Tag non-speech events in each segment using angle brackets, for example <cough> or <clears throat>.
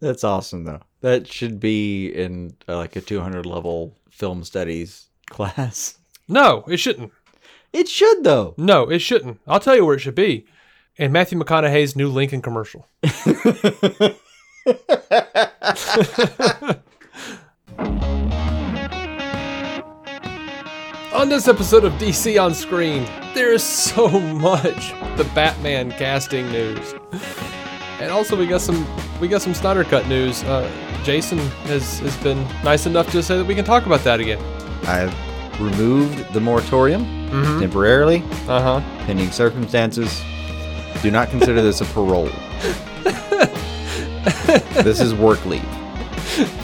That's awesome, though. That should be in uh, like a 200 level film studies <laughs> class. No, it shouldn't. It should, though. No, it shouldn't. I'll tell you where it should be. In Matthew McConaughey's new Lincoln commercial. <laughs> On this episode of DC on Screen, there is so much the Batman casting news, and also we got some we got some Snyder Cut news. Uh, Jason has has been nice enough to say that we can talk about that again. I've removed the moratorium temporarily, Uh huh. pending circumstances. Do not consider this a parole. <laughs> this is work leave.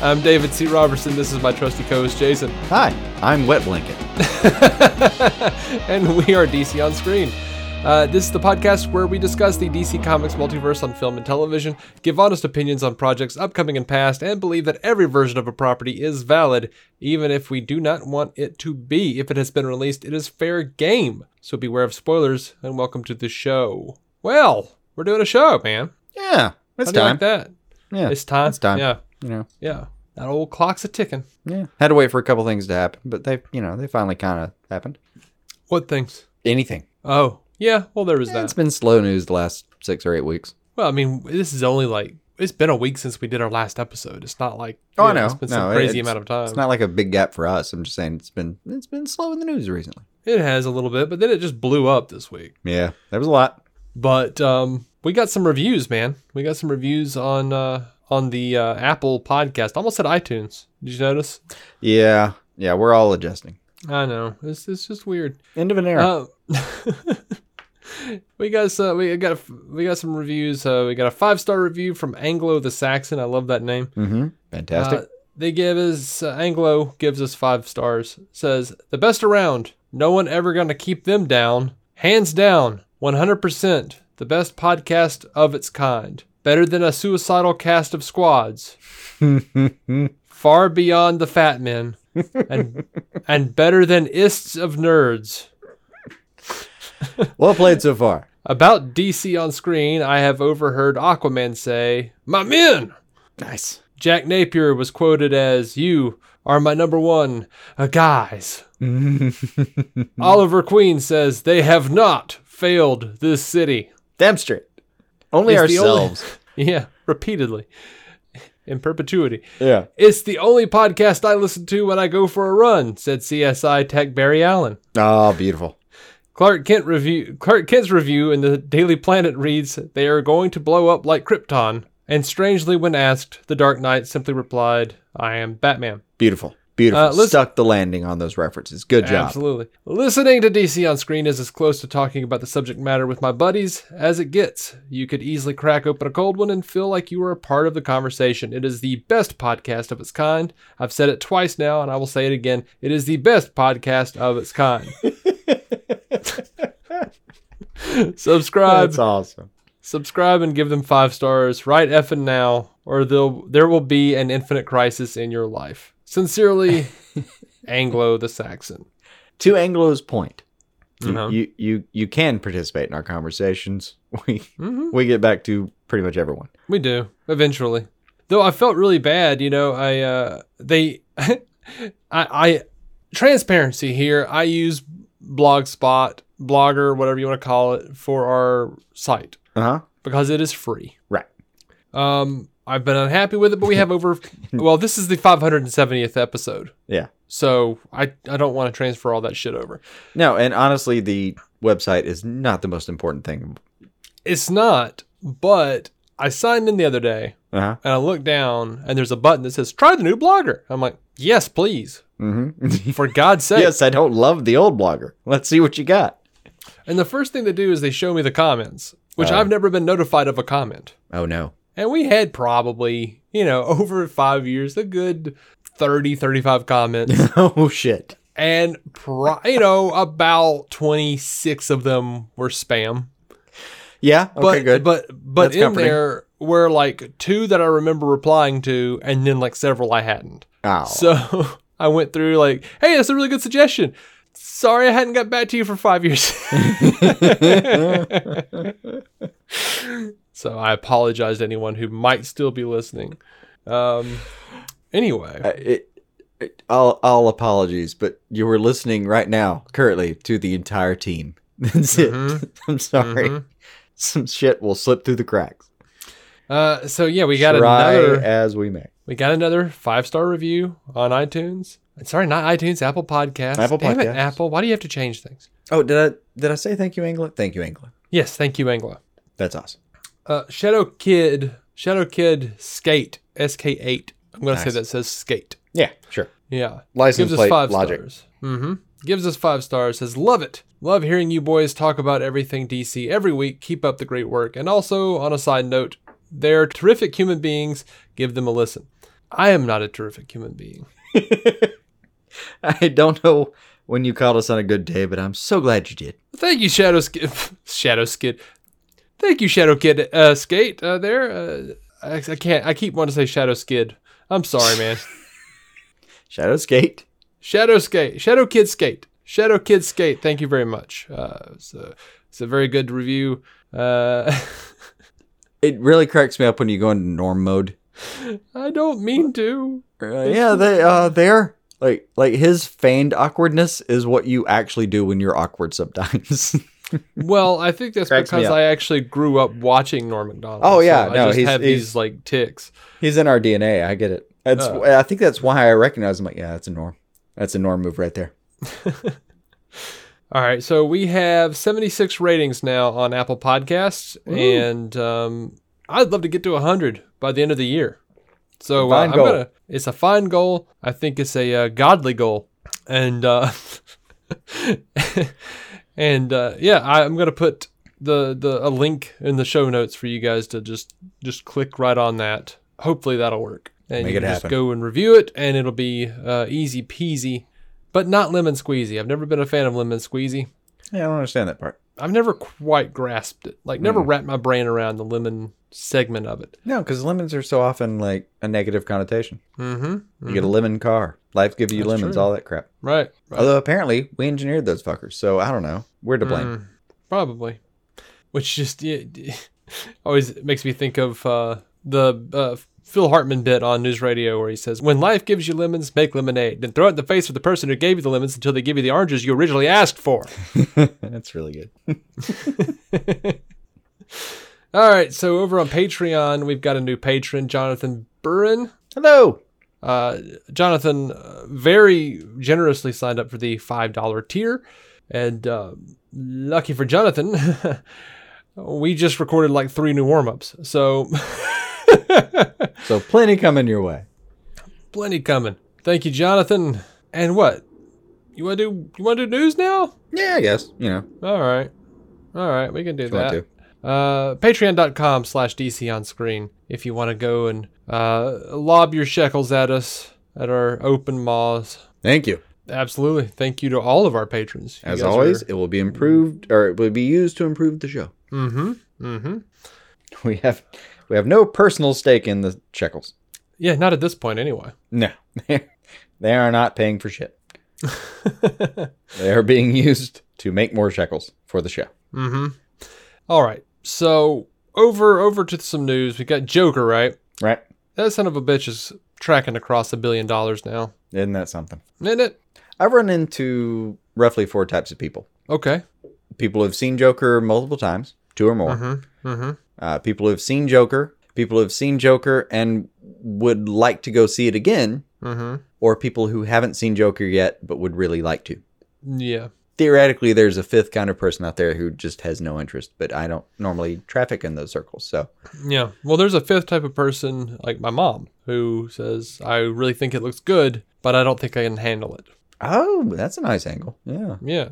I'm David C. Robertson. This is my trusty co-host Jason, Hi, I'm Wet Blanket. <laughs> and we are DC on Screen. Uh, this is the podcast where we discuss the DC Comics multiverse on film and television, give honest opinions on projects upcoming and past, and believe that every version of a property is valid, even if we do not want it to be. If it has been released, it is fair game. So beware of spoilers, and welcome to the show. Well, we're doing a show, man. Yeah, it's How do you time. like that? Yeah, It's time. It's time. Yeah, You know, yeah. That old clock's a ticking. yeah. Had to wait for a couple things to happen, but they, you know, they finally kind of happened. What things? Anything. Oh, yeah. Well, there was that. It's been slow news the last six or eight weeks. Well, I mean, this is only like it's been a week since we did our last episode. It's not like Oh, you I know. It's been No, some crazy amount of time. It's not like a big gap for us. I'm just saying it's been it's been slow in the news recently. it has a little bit, but then it just blew up this week. Yeah, there was a lot. But um, we got some reviews, man. We got some reviews on uh, on the uh, Apple podcast. Almost said iTunes. Did you notice? Yeah, yeah. We're all adjusting. I know. It's it's just weird. End of an era. Uh, <laughs> <laughs> we got uh, we got a, we got some reviews. Uh, we got a five star review from Anglo the Saxon. I love that name. mm-hmm. Fantastic. Uh, they give us uh, Anglo gives us five stars. Says the best around. No one ever gonna keep them down. Hands down, 100% the best podcast of its kind. Better than a suicidal cast of squads. <laughs> Far beyond the fat men, and and better than ists of nerds. <laughs> <laughs> well played so far. About DC on screen, I have overheard Aquaman say, "My men." Nice. Jack Napier was quoted as, You are my number one uh, guys. <laughs> Oliver Queen says, They have not failed this city. Damn straight. Only It's the only- ourselves. <laughs> Yeah, repeatedly. In perpetuity. yeah. It's the only podcast I listen to when I go for a run, said CSI Tech Barry Allen. Oh, beautiful. Clark Kent review Clark Kent's review in the Daily Planet reads, They are going to blow up like Krypton. And strangely, when asked, the Dark Knight simply replied, I am Batman. Beautiful. Beautiful. Uh, listen- Stuck the landing on those references. Good job. Absolutely. Listening to DC on screen is as close to talking about the subject matter with my buddies as it gets. You could easily crack open a cold one and feel like you were a part of the conversation. It is the best podcast of its kind. I've said it twice now, and I will say it again. It is the best podcast of its kind. <laughs> <laughs> subscribe, That's awesome. subscribe, and give them five stars right effing now, or they'll, there will be an infinite crisis in your life. Sincerely, <laughs> Anglo the Saxon. To Anglo's point, you, Uh-huh. you, you, you can participate in our conversations. <laughs> We, Mhm. we get back to pretty much everyone. We do eventually. Though I felt really bad, you know. I uh, they, I, I, transparency here. I use Blogspot, Blogger, whatever you want to call it, for our site Uh huh. because it is free. Right. Um, I've been unhappy with it, but we have over. <laughs> well, this is the 570th episode, Yeah. so I I don't want to transfer all that shit over. No, and honestly, the website is not the most important thing. It's not, but I signed in the other day. Uh huh. and I look down and there's a button that says try the new blogger. I'm like, yes, please. Mm-hmm. For God's <laughs> sake. yes, I don't love the old blogger. Let's see what you got. And the first thing they do is they show me the comments, which Oh. I've never been notified of a comment. Oh no. And we had probably, you know, <laughs> over five years, a good 30, 35 comments. <laughs> oh shit. and, pro- you know, about 26 of them were spam. Yeah. Okay. But, good. but, but That's in comforting. there were like two that I remember replying to, and then like several I hadn't. oh. So <laughs> I went through like, hey, that's a really good suggestion. Sorry, I hadn't got back to you for five years. <laughs> So I apologize to anyone who might still be listening. Um, anyway, Uh, it, it, all, all apologies, but you were listening right now, currently, to the entire team. <laughs> That's Mhm. it. I'm sorry. Mhm. Some shit will slip through the cracks. uh, so yeah, we got Try another as we may. we got another five star review on iTunes. Sorry, not iTunes, Apple Podcasts. Apple Damn it, Apple. Why do you have to change things? Oh, did I did I say thank you, Angela? Thank you, Angela. Yes, thank you, Anglo. That's awesome. Uh, Shadow Kid, Shadow Kid Skate, SK8. I'm going to say that says skate. Yeah, sure. Yeah. License Gives us five logic. stars. Mm-hmm. Gives us five stars. Says, love it. Love hearing you boys talk about everything DC every week. Keep up the great work. And also, on a side note, they're terrific human beings. Give them a listen. I am not a terrific human being. <laughs> <laughs> I don't know when you called us on a good day, but I'm so glad you did. Thank you, Shadow Skid. <laughs> Shadow Skid. Thank you, Shadow Kid uh, Skate. Uh, there. Uh, I, I can't. I keep wanting to say Shadow Skid. I'm sorry, man. <laughs> Shadow Skate. Shadow Skate, Shadow Kid Skate, Shadow Kid Skate. Thank you very much. Uh, it's, a, it's a very good review. Uh, It really cracks me up when you go into norm mode. I don't mean to. Uh, yeah, they uh they're like like his feigned awkwardness is what you actually do when you're awkward sometimes. <laughs> Well, I think that's Cracks because. I actually grew up watching Norm Macdonald. Oh, yeah, so no, I just he's- have he's- these like ticks. He's in our DNA. I get it. That's Oh. I think that's why I recognize him. Like, yeah, that's a norm. That's a norm move right there. <laughs> All right, so we have 76 ratings now on Apple Podcasts, Woo. and um, I'd love to get to 100 by the end of the year. So uh, gonna. It's a fine goal. I think it's a uh, godly goal, and uh, <laughs> and uh, yeah, I, I'm gonna put the the a link in the show notes for you guys to just just click right on that. Hopefully that'll work, and Make you can just go and review it, and it'll be uh, easy peasy, but not lemon squeezy. I've never been a fan of lemon squeezy. Yeah, I don't understand that part. I've never quite grasped it. Like, never Hmm. wrapped my brain around the lemon segment of it. No, because lemons are so often like a negative connotation. Mm-hmm. You get a lemon car. Life gives you That's lemons. true. All that crap. right. right. Although apparently we engineered those fuckers, so I don't know. We're to blame. Mm, probably. Which just yeah, <laughs> always makes me think of uh, the uh, Phil Hartman bit on news radio where he says, "When life gives you lemons, make lemonade. Then throw it in the face of the person who gave you the lemons until they give you the oranges you originally asked for." <laughs> That's really good. <laughs> All right. So over on Patreon, we've got a new patron, Jonathan Buren. Hello. Uh, Jonathan uh, very generously signed up for the $5 tier. And uh, lucky for Jonathan, <laughs> we just recorded like three new warm ups. So <laughs> So plenty coming your way. plenty coming. Thank you, Jonathan. And what? You want to do? You want to do news now? Yeah, I guess you know. All right, all right, we can do if you want that. Uh, Patreon.com slash DC on screen if you want to go and uh, lob your shekels at us at our open maws. Thank you. Absolutely. Thank you to all of our patrons. You As always, are- it will be improved, or it will be used to improve the show. Mm-hmm. Mm-hmm. <laughs> We have we have no personal stake in the shekels. Yeah, not at this point anyway. No, <laughs> they are not paying for shit. <laughs> They are being used to make more shekels for the show. mm-hmm. All right. So over over to some news. We got Joker, right? Right? That son of a bitch is tracking across a billion dollars now. Isn't that something? Isn't it? I've run into roughly four types of people. Okay. People who have seen Joker multiple times, two or more. Mm-hmm. Mm-hmm. Uh, people who have seen Joker, people who have seen Joker and would like to go see it again, Mm-hmm. or people who haven't seen Joker yet but would really like to. Yeah. Theoretically, there's a fifth kind of person out there who just has no interest, but I don't normally traffic in those circles. So, Yeah. Well, there's a fifth type of person, like my mom, who says, I really think it looks good, but I don't think I can handle it. oh, that's a nice angle. Yeah. Yeah.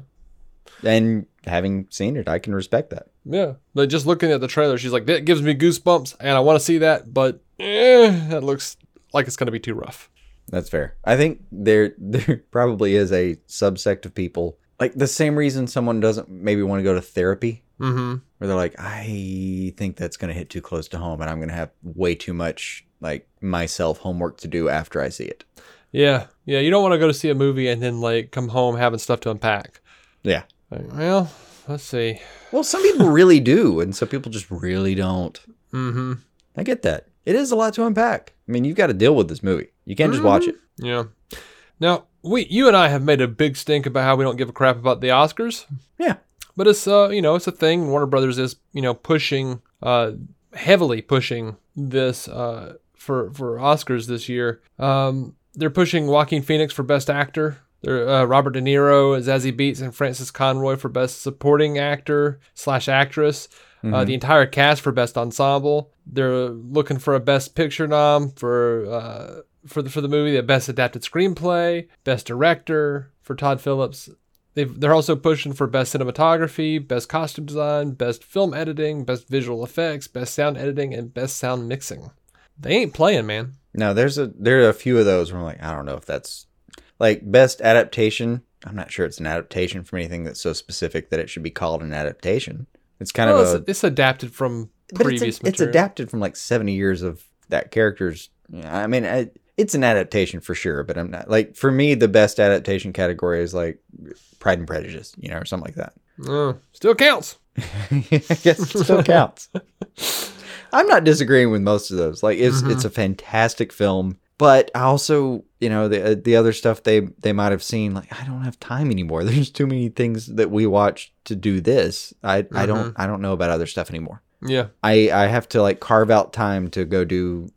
And having seen it, I can respect that. Yeah. But just looking at the trailer, she's like, that gives me goosebumps and I want to see that, but eh, that looks like it's going to be too rough. That's fair. I think there <laughs> there probably is a subsect of people like the same reason someone doesn't maybe want to go to therapy Mm-hmm. where they're like, I think that's going to hit too close to home and I'm going to have way too much like myself homework to do after I see it. Yeah. Yeah. You don't want to go to see a movie and then like come home having stuff to unpack. Yeah. Like, well, let's see. Well, some people really do, and some people just really don't. Mm-hmm. I get that. It is a lot to unpack. I mean, you've got to deal with this movie. You can't just watch it. Yeah. Now, we, you and I have made a big stink about how we don't give a crap about the Oscars. Yeah. But it's uh, you know, it's a thing. Warner Brothers is, you know, pushing uh heavily pushing this uh for for Oscars this year. Um they're pushing Joaquin Phoenix for best actor. They're, uh, Robert De Niro, Zazie Beetz, and Frances Conroy for best supporting actor slash actress. Uh, the entire cast for best ensemble. They're looking for a best picture nom for uh, for the for the movie, the best adapted screenplay, best director for Todd Phillips. They've, they're also pushing for best cinematography, best costume design, best film editing, best visual effects, best sound editing, and best sound mixing. They ain't playing, man. No, there's a there are a few of those where I'm like, I don't know if that's like best adaptation. I'm not sure it's an adaptation from anything that's so specific that it should be called an adaptation. It's kind Well, of a it's, it's adapted from previous it's, a- it's adapted from like 70 years of that character's i mean I, it's an adaptation for sure but i'm not like for me the best adaptation category is like pride and prejudice you know or something like that Uh, still counts. <laughs> yes it still <laughs> counts i'm not disagreeing with most of those like it's Mm-hmm. it's a fantastic film but I also you know the the other stuff they they might have seen like i don't have time anymore <laughs> there's too many things that we watch to do this i i Mm-hmm. don't i don't know about other stuff anymore Yeah. I I have to like carve out time to go do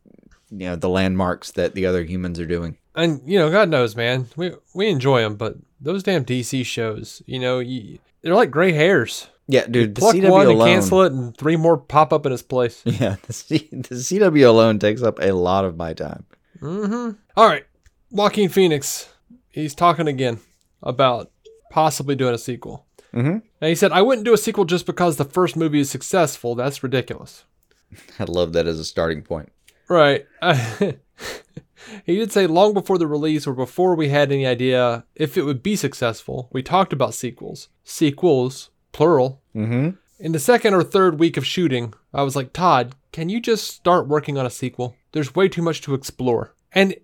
you know the landmarks that the other humans are doing. And you know, God knows, man, we we enjoy them, but those damn DC shows, you know, you, they're like gray hairs. Yeah, dude, the Pluck CW one and alone. cancel it, and three more pop up in its place. <laughs> Yeah, the, C, the CW alone takes up a lot of my time. Mm-hmm. All right, Joaquin Phoenix, he's talking again about possibly doing a sequel. Mhm. And he said, "I wouldn't do a sequel just because the first movie is successful. That's ridiculous." <laughs> I love that as a starting point. Right. <laughs> he did say long before the release or before we had any idea if it would be successful, we talked about sequels. Sequels, plural. Mm-hmm. In the second or third week of shooting, I was like, Todd, can you just start working on a sequel? There's way too much to explore. And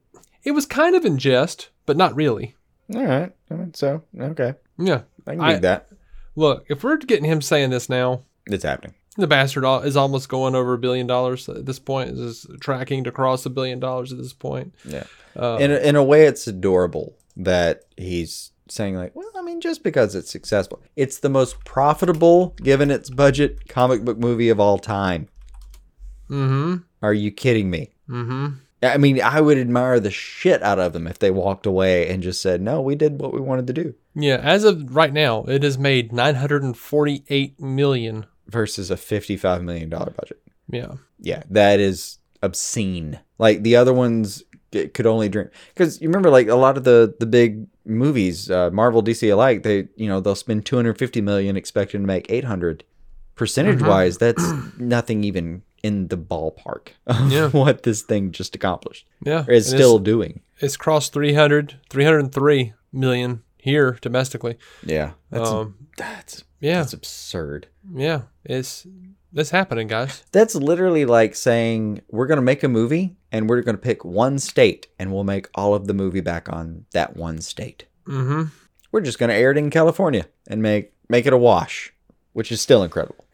it was kind of in jest, but not really. All right. I mean, so okay, Yeah. I can I- that. Look, if we're getting him saying this now, It's happening. The bastard is almost going over a billion dollars at this point. Is tracking to cross a billion dollars at this point. Yeah. Uh, in a, in a way, it's adorable that he's saying like, well, I mean, just because it's successful, it's the most profitable given its budget comic book movie of all time. mm-hmm. Are you kidding me? Mm-hmm. I mean, I would admire the shit out of them if they walked away and just said, "No, we did what we wanted to do," Yeah, as of right now, it has made 948 million. Versus a fifty-five million dollar budget. Yeah. Yeah, that is obscene. Like the other ones could only dream because you remember, like a lot of the the big movies, uh, Marvel, DC alike, they you know they'll spend two hundred fifty million expecting to make eight hundred. Percentage wise, that's <clears throat> nothing even in the ballpark of Yeah. <laughs> what this thing just accomplished Yeah. or is still doing. It's, it's crossed 300, 303 million here domestically. Yeah, that's um, that's yeah. that's absurd. yeah. It's, it's happening, guys. That's literally like saying we're going to make a movie and we're going to pick one state and we'll make all of the movie back on that one state. Mm-hmm. We're just going to air it in California and make make it a wash, which is still incredible.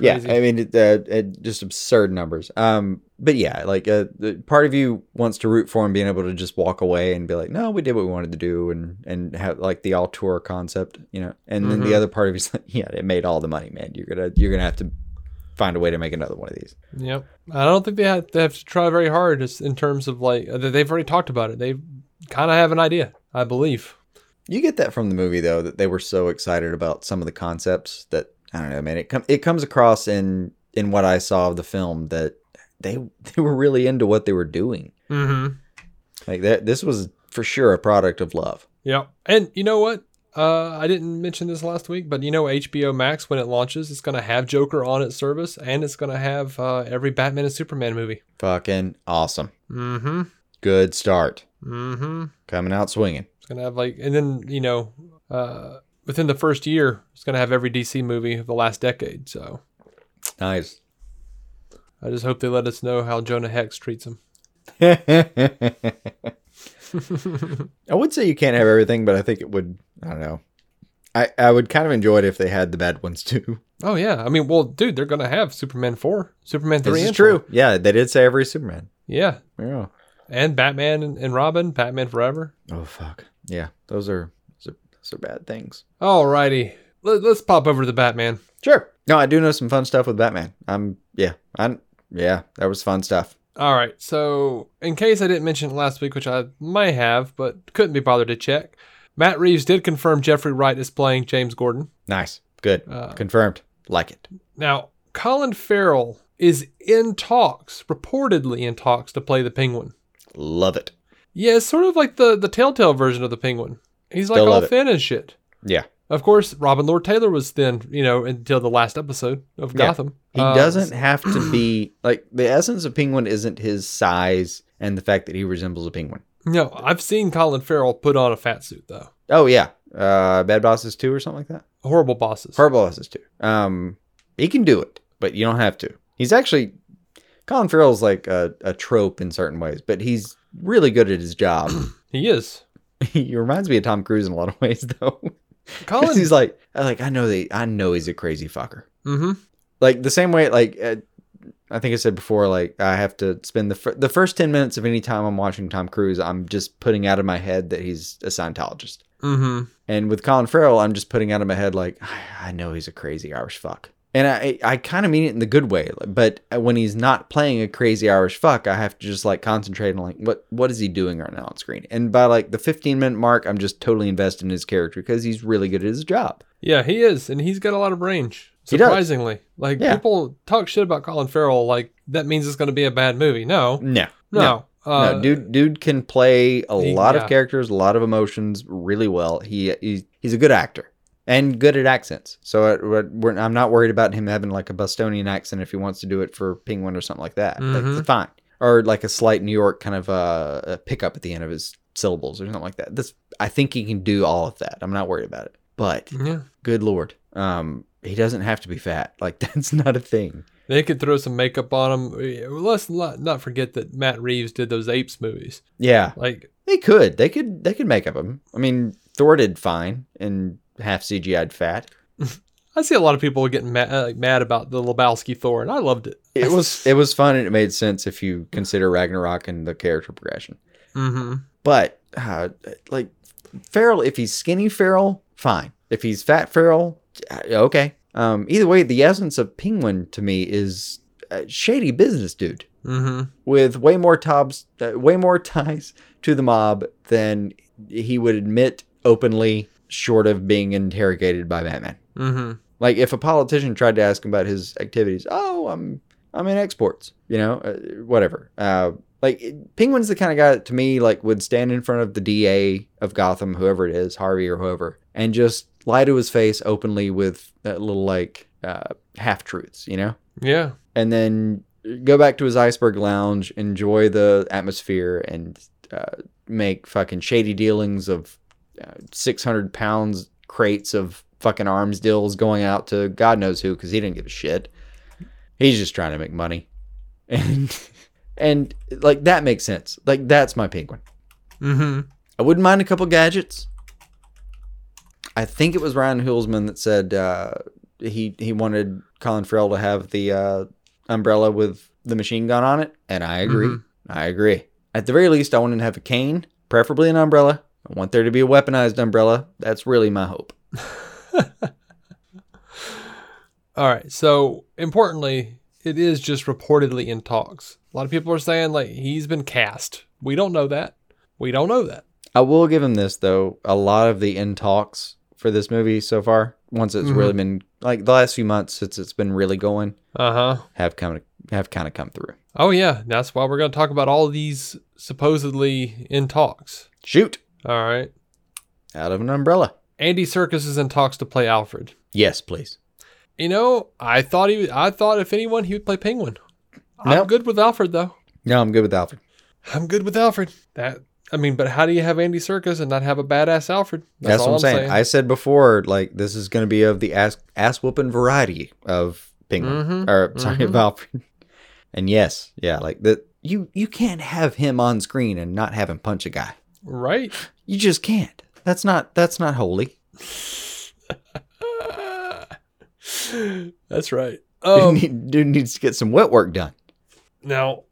Yeah, I mean, it, uh, it, just absurd numbers. Um, but yeah, like uh, the part of you wants to root for him being able to just walk away and be like, no, we did what we wanted to do, and and have like the auteur concept, you know. And then Mhm. the other part of you's like, yeah, it made all the money, man. You're gonna you're gonna have to find a way to make another one of these. Yep. I don't think they have, they have to try very hard just in terms of like, uh, they've already talked about it. They kind of have an idea, I believe. You get that from the movie though that they were so excited about some of the concepts that I don't know, man. It com- it comes across in in what I saw of the film that they <laughs> they were really into what they were doing. Mm-hmm. Like that, this was for sure a product of love. Yep. And you know what? Uh, I didn't mention this last week, but you know HBO Max when it launches, it's going to have Joker on its service, and it's going to have uh, every Batman and Superman movie. Fucking awesome. Mm-hmm. Good start. Mm-hmm. Coming out swinging. It's going to have like, and then you know, uh, within the first year, it's going to have every DC movie of the last decade. So Nice. I just hope they let us know how Jonah Hex treats him. <laughs> I would say you can't have everything, but I think it would. I don't know. I, I would kind of enjoy it if they had the bad ones too. Oh yeah, I mean, well, dude, they're gonna have Superman four, Superman three, This is and true. four. Yeah, they did say every Superman. Yeah, Yeah. and Batman and Robin, Batman Forever. Oh fuck. Yeah, those are those are, bad things. Alrighty, Let, let's pop over to the Batman. Sure. No, I do know some fun stuff with Batman. I'm yeah. I'm yeah. That was fun stuff. All right, so in case I didn't mention it last week, which I may have, but couldn't be bothered to check, Matt Reeves did confirm Jeffrey Wright is playing James Gordon. Nice. Good. Uh, Confirmed. Like it. Now, Colin Farrell is in talks, reportedly in talks, to play the Penguin. Love it. Yeah, it's sort of like the the Telltale version of the Penguin. He's like all thin and shit. Yeah. Of course, Robin Lord Taylor was thin, you know, until the last episode of Yeah. Gotham. He Uh, doesn't have to be like the essence of penguin isn't his size and the fact that he resembles a penguin. No, I've seen Colin Farrell put on a fat suit though. Oh yeah. Uh Bad Bosses 2 or something like that. Horrible bosses. Horrible Bosses 2. Um he can do it, but you don't have to. He's actually Colin Farrell's like a, a trope in certain ways, but he's really good at his job. <clears throat> he is. <laughs> he reminds me of Tom Cruise in a lot of <laughs> ways though. <laughs> Colin. he's like I like I know they I know he's a crazy fucker. mm-hmm. like the same way like uh, i think i said before like i have to spend the, fir- the first 10 minutes of any time i'm watching tom cruise i'm just putting out of my head that he's a scientologist Mm-hmm. and with colin farrell i'm just putting out of my head like <sighs> I know he's a crazy irish fuck and i i kind of mean it in the good way but when he's not playing a crazy irish fuck i have to just like concentrate on like what what is he doing right now on screen and by like the 15 minute mark i'm just totally invested in his character because he's really good at his job Yeah, he is, and he's got a lot of range. He does. Surprisingly, like Yeah. people talk shit about Colin Farrell, like that means it's going to be a bad movie. No, no no, Uh, no, dude, dude can play a he- lot yeah. of characters, a lot of emotions really well. He he's, he's a good actor and good at accents. So I, we're, we're- I'm not worried about him having like a Bostonian accent if he wants to do it for Penguin or something like that. Mhm. it's fine. Or like a slight New York kind of uh, pickup at the end of his syllables or something like that. That's I think he can do all of that. I'm not worried about it. But Yeah, good lord, um, he doesn't have to be fat. <laughs> Like that's not a thing. they could throw some makeup on him. Let's not not forget that Matt Reeves did those apes movies. Yeah, Like, They could. They could. They could make up him. I mean, Thor did fine and half CGI'd fat. <laughs> I see a lot of people getting mad, uh, mad about the Lebowski Thor, and I loved it. It <laughs> was it was fun and it made sense if you consider Ragnarok and the character progression. Mm-hmm. But uh, like Farrell, if he's skinny Farrell, fine. If he's fat Farrell, uh, okay. Um, either way, the essence of Penguin to me is a shady business dude Mm-hmm. with way more tabs, uh, way more <laughs> ties to the mob than he would admit openly, short of being interrogated by Batman. Mm-hmm. Like if a politician tried to ask him about his activities, oh, I'm I'm in exports, you know, uh, whatever. Uh, like Penguin's the kind of guy that, to me like would stand in front of the DA of Gotham, whoever it is, Harvey or whoever, and just lie to his face openly with that little like uh, half truths, you know, Yeah. and then go back to his iceberg lounge, enjoy the atmosphere, and uh, make fucking shady dealings of 600 pounds crates of fucking arms deals going out to God knows who because he didn't give a shit. He's just trying to make money, <laughs> and and like that makes sense. Like that's my penguin. Mm-hmm. I wouldn't mind a couple gadgets. I think it was Ryan Hulsman that said uh, he he wanted Colin Farrell to have the uh, umbrella with the machine gun on it, and I agree. Mhm. I agree. At the very least, I want him to have a cane, preferably an umbrella. I want there to be a weaponized umbrella. That's really my hope. <laughs> All right. So importantly, it is just reportedly in talks. A lot of people are saying like he's been cast. We don't know that. We don't know that. I will give him this though. A lot of the in talks for this movie so far, once it's Mhm. really been like the last few months since it's been really going, Uh huh. have come have kind of come through. Oh yeah. That's why we're going to talk about all these supposedly in talks. Shoot All right. out of an umbrella. Andy Serkis is in talks to play Alfred. Yes, please. You know, I thought he. I thought if anyone, he would play Penguin. I'm Nope. good with Alfred though. No, I'm good with Alfred. I'm good with Alfred. That. I mean, but how do you have Andy Serkis and not have a badass Alfred? That's, all what I'm saying. I said before, like this is going to be of the ass ass whooping variety of Penguin, Mhm, or sorry, mhm. of Alfred. <laughs> And yes, yeah, like that. You you can't have him on screen and not have him punch a guy. Right. You just can't. That's not that's not holy. That's right. Dude, Um, need- dude needs to get some wet work done. now,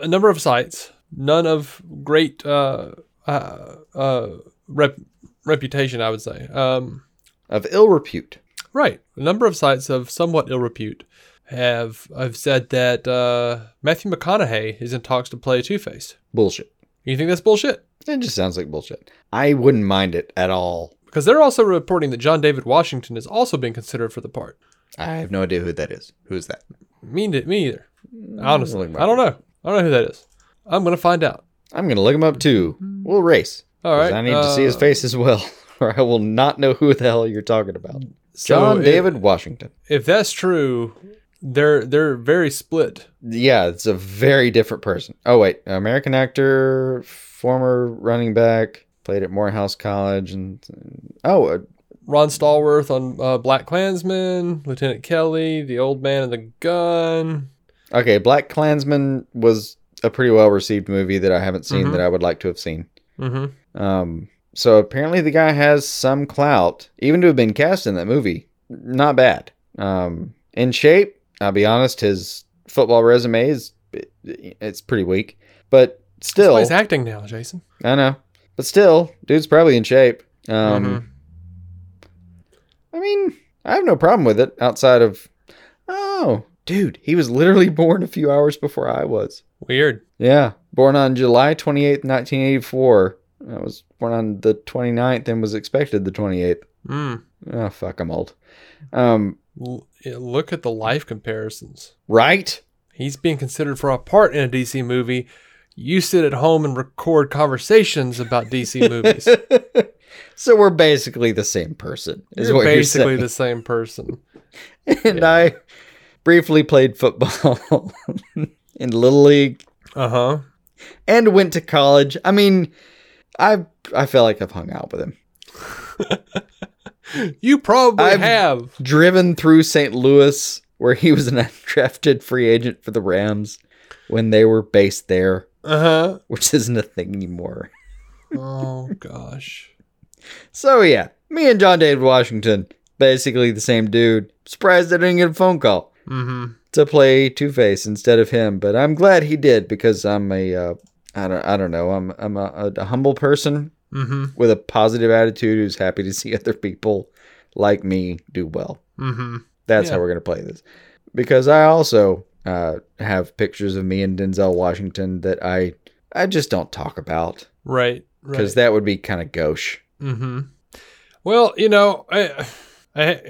a number of sites, none of great uh, uh, uh, rep- reputation, I would say. Um, Of ill repute. right. A number of sites of somewhat ill repute have have said that uh, Matthew McConaughey is in talks to play Two Face. Bullshit. You think that's bullshit? It just sounds like bullshit. I wouldn't mind it at all. Because they're also reporting that John David Washington is also being considered for the part. I have no idea who that is. Who is that? Me, me either. Honestly, I don't know. I don't know who that is. I'm gonna find out. I'm gonna look him up too. We'll race. All right. I need to see his uh, face as well, <laughs> or I will not know who the hell you're talking about. so John if- David Washington. If that's true, they're they're very split. Yeah, it's a very different person. Oh wait, American actor, former running back, played at Morehouse College, and oh, uh, Ron Stallworth on uh, BlacKkKlansman, Lieutenant Kelly, The Old Man and the Gun. okay. BlacKkKlansman was a pretty well received movie that I haven't seen Mhm. that I would like to have seen. Mm-hmm. Um, so apparently the guy has some clout, even to have been cast in that movie. Not bad. Um, in shape, I'll be honest, his football resume is it's pretty weak, but still, he's acting now, Jason. I know, but still, dude's probably in shape. Um, Mhm. I mean, I have no problem with it outside of, oh, dude, he was literally <laughs> born a few hours before I was. Weird. Yeah, born on July 28th, 1984. I was born on the 29th and was expected the 28th. Mm. Oh, fuck, I'm old. Um, L- look at the life comparisons. right? He's being considered for a part in a DC movie. You sit at home and record conversations about DC movies. <laughs> so we're basically the same person, is You're what basically you're the same person. <laughs> and I briefly played football <laughs> in Little League Uh huh. and went to college. I mean, I I feel like I've hung out with him. You probably I've- have. driven through St. Louis where he was an undrafted free agent for the Rams when they were based there, Uh huh. which isn't a thing anymore. Oh <laughs> gosh. So yeah, me and John David Washington, basically the same dude. Surprised I didn't get a phone call Mm-hmm. to play Two Face instead of him, but I'm glad he did because I'm a uh, I don't I don't know I'm I'm a, a humble person Mm-hmm. with a positive attitude who's happy to <laughs> see other people like me do well. Mm-hmm. That's Yeah. how we're gonna play this. Because I also uh, have pictures of me and Denzel Washington that I I just don't talk about Right. because Right. that would be kind of gauche. mm-hmm. Well, you know, I, I,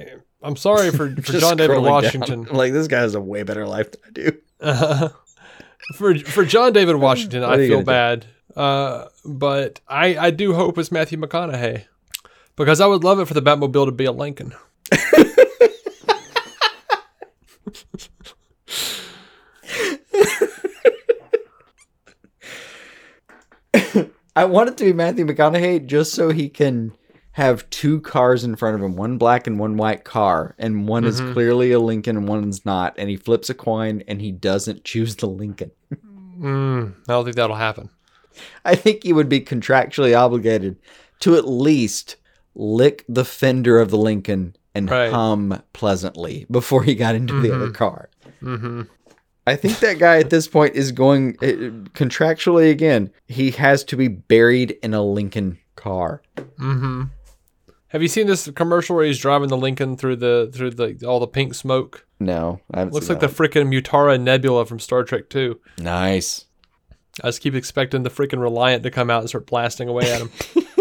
I'm sorry for, <laughs> for John David. Washington. <laughs> Like this guy has a way better life than I do. Uh, <laughs> for for John David Washington, I feel bad. Uh, but I I do hope it's Matthew McConaughey because I would love it for the Batmobile to be a Lincoln. I want it to be Matthew McConaughey just so he can have two cars in front of him, one black and one white car, and one is Mhm. clearly a Lincoln and one's not, and he flips a coin and he doesn't choose the Lincoln. <laughs> Mm, I don't think that'll happen. I think he would be contractually obligated to at least lick the fender of the Lincoln and Right. hum pleasantly before he got into the other Mhm. car. Mm-hmm. I think that guy at this point is going uh, contractually again. He has to be buried in a Lincoln car. Mm-hmm. Have you seen this commercial where he's driving the Lincoln through the through the all the pink smoke? No, I Looks like the freaking Mutara Nebula from Star Trek 2. nice. I just keep expecting the freaking Reliant to come out and start blasting away at him. <laughs>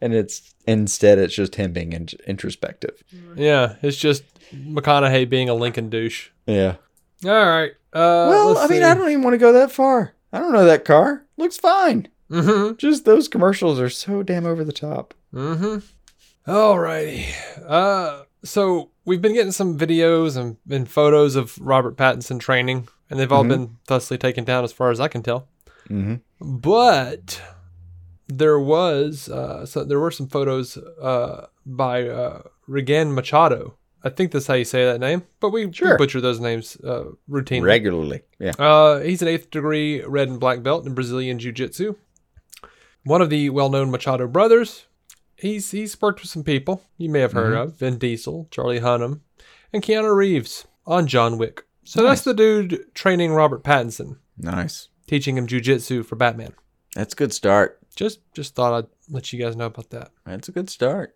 And it's instead it's just him being in- introspective. yeah, it's just McConaughey being a Lincoln douche. Yeah. All right. Uh, well, I mean, I don't even want to go that far. I don't know that car. Looks fine. Mm-hmm. Just those commercials are so damn over the top. Mm-hmm. Alrighty. Uh, so we've been getting some videos and, and photos of Robert Pattinson training, and they've all Mhm. been thusly taken down as far as I can tell. Mm-hmm. But there was uh, so there were some photos uh, by uh, Rigan Machado. I think that's how you say that name, but we, we butcher those names uh, routinely. Regularly. Yeah. Uh, he's an eighth degree red and black belt in Brazilian Jiu Jitsu. One of the well known Machado brothers he's he's worked with some people you may have heard of Vin Diesel, Charlie Hunnam, and Keanu Reeves on John Wick. So that's the dude training Robert Pattinson, Nice. teaching him jujitsu for Batman. That's a good start. Just just thought I'd let you guys know about that. That's a good start.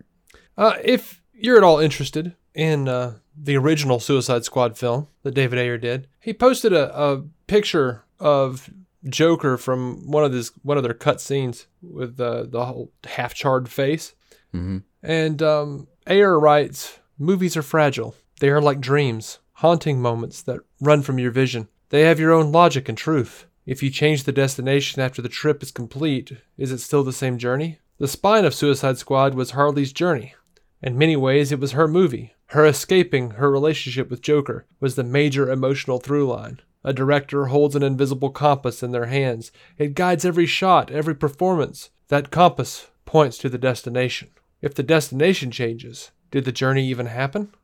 Uh, if you're at all interested in uh, the original Suicide Squad film that David Ayer did, he posted a, a picture of Joker from one of his one of their cut scenes with uh, the whole half charred face. Mm-hmm. And um, Ayer writes, "Movies are fragile. They are like dreams, haunting moments that run from your vision. They have your own logic and truth. If you change the destination after the trip is complete, is it still the same journey? The spine of Suicide Squad was Harley's journey. In many ways, it was her movie. Her escaping her relationship with Joker was the major emotional through line. A director holds an invisible compass in their hands. It guides every shot, every performance. That compass points to the destination. If the destination changes, did the journey even happen?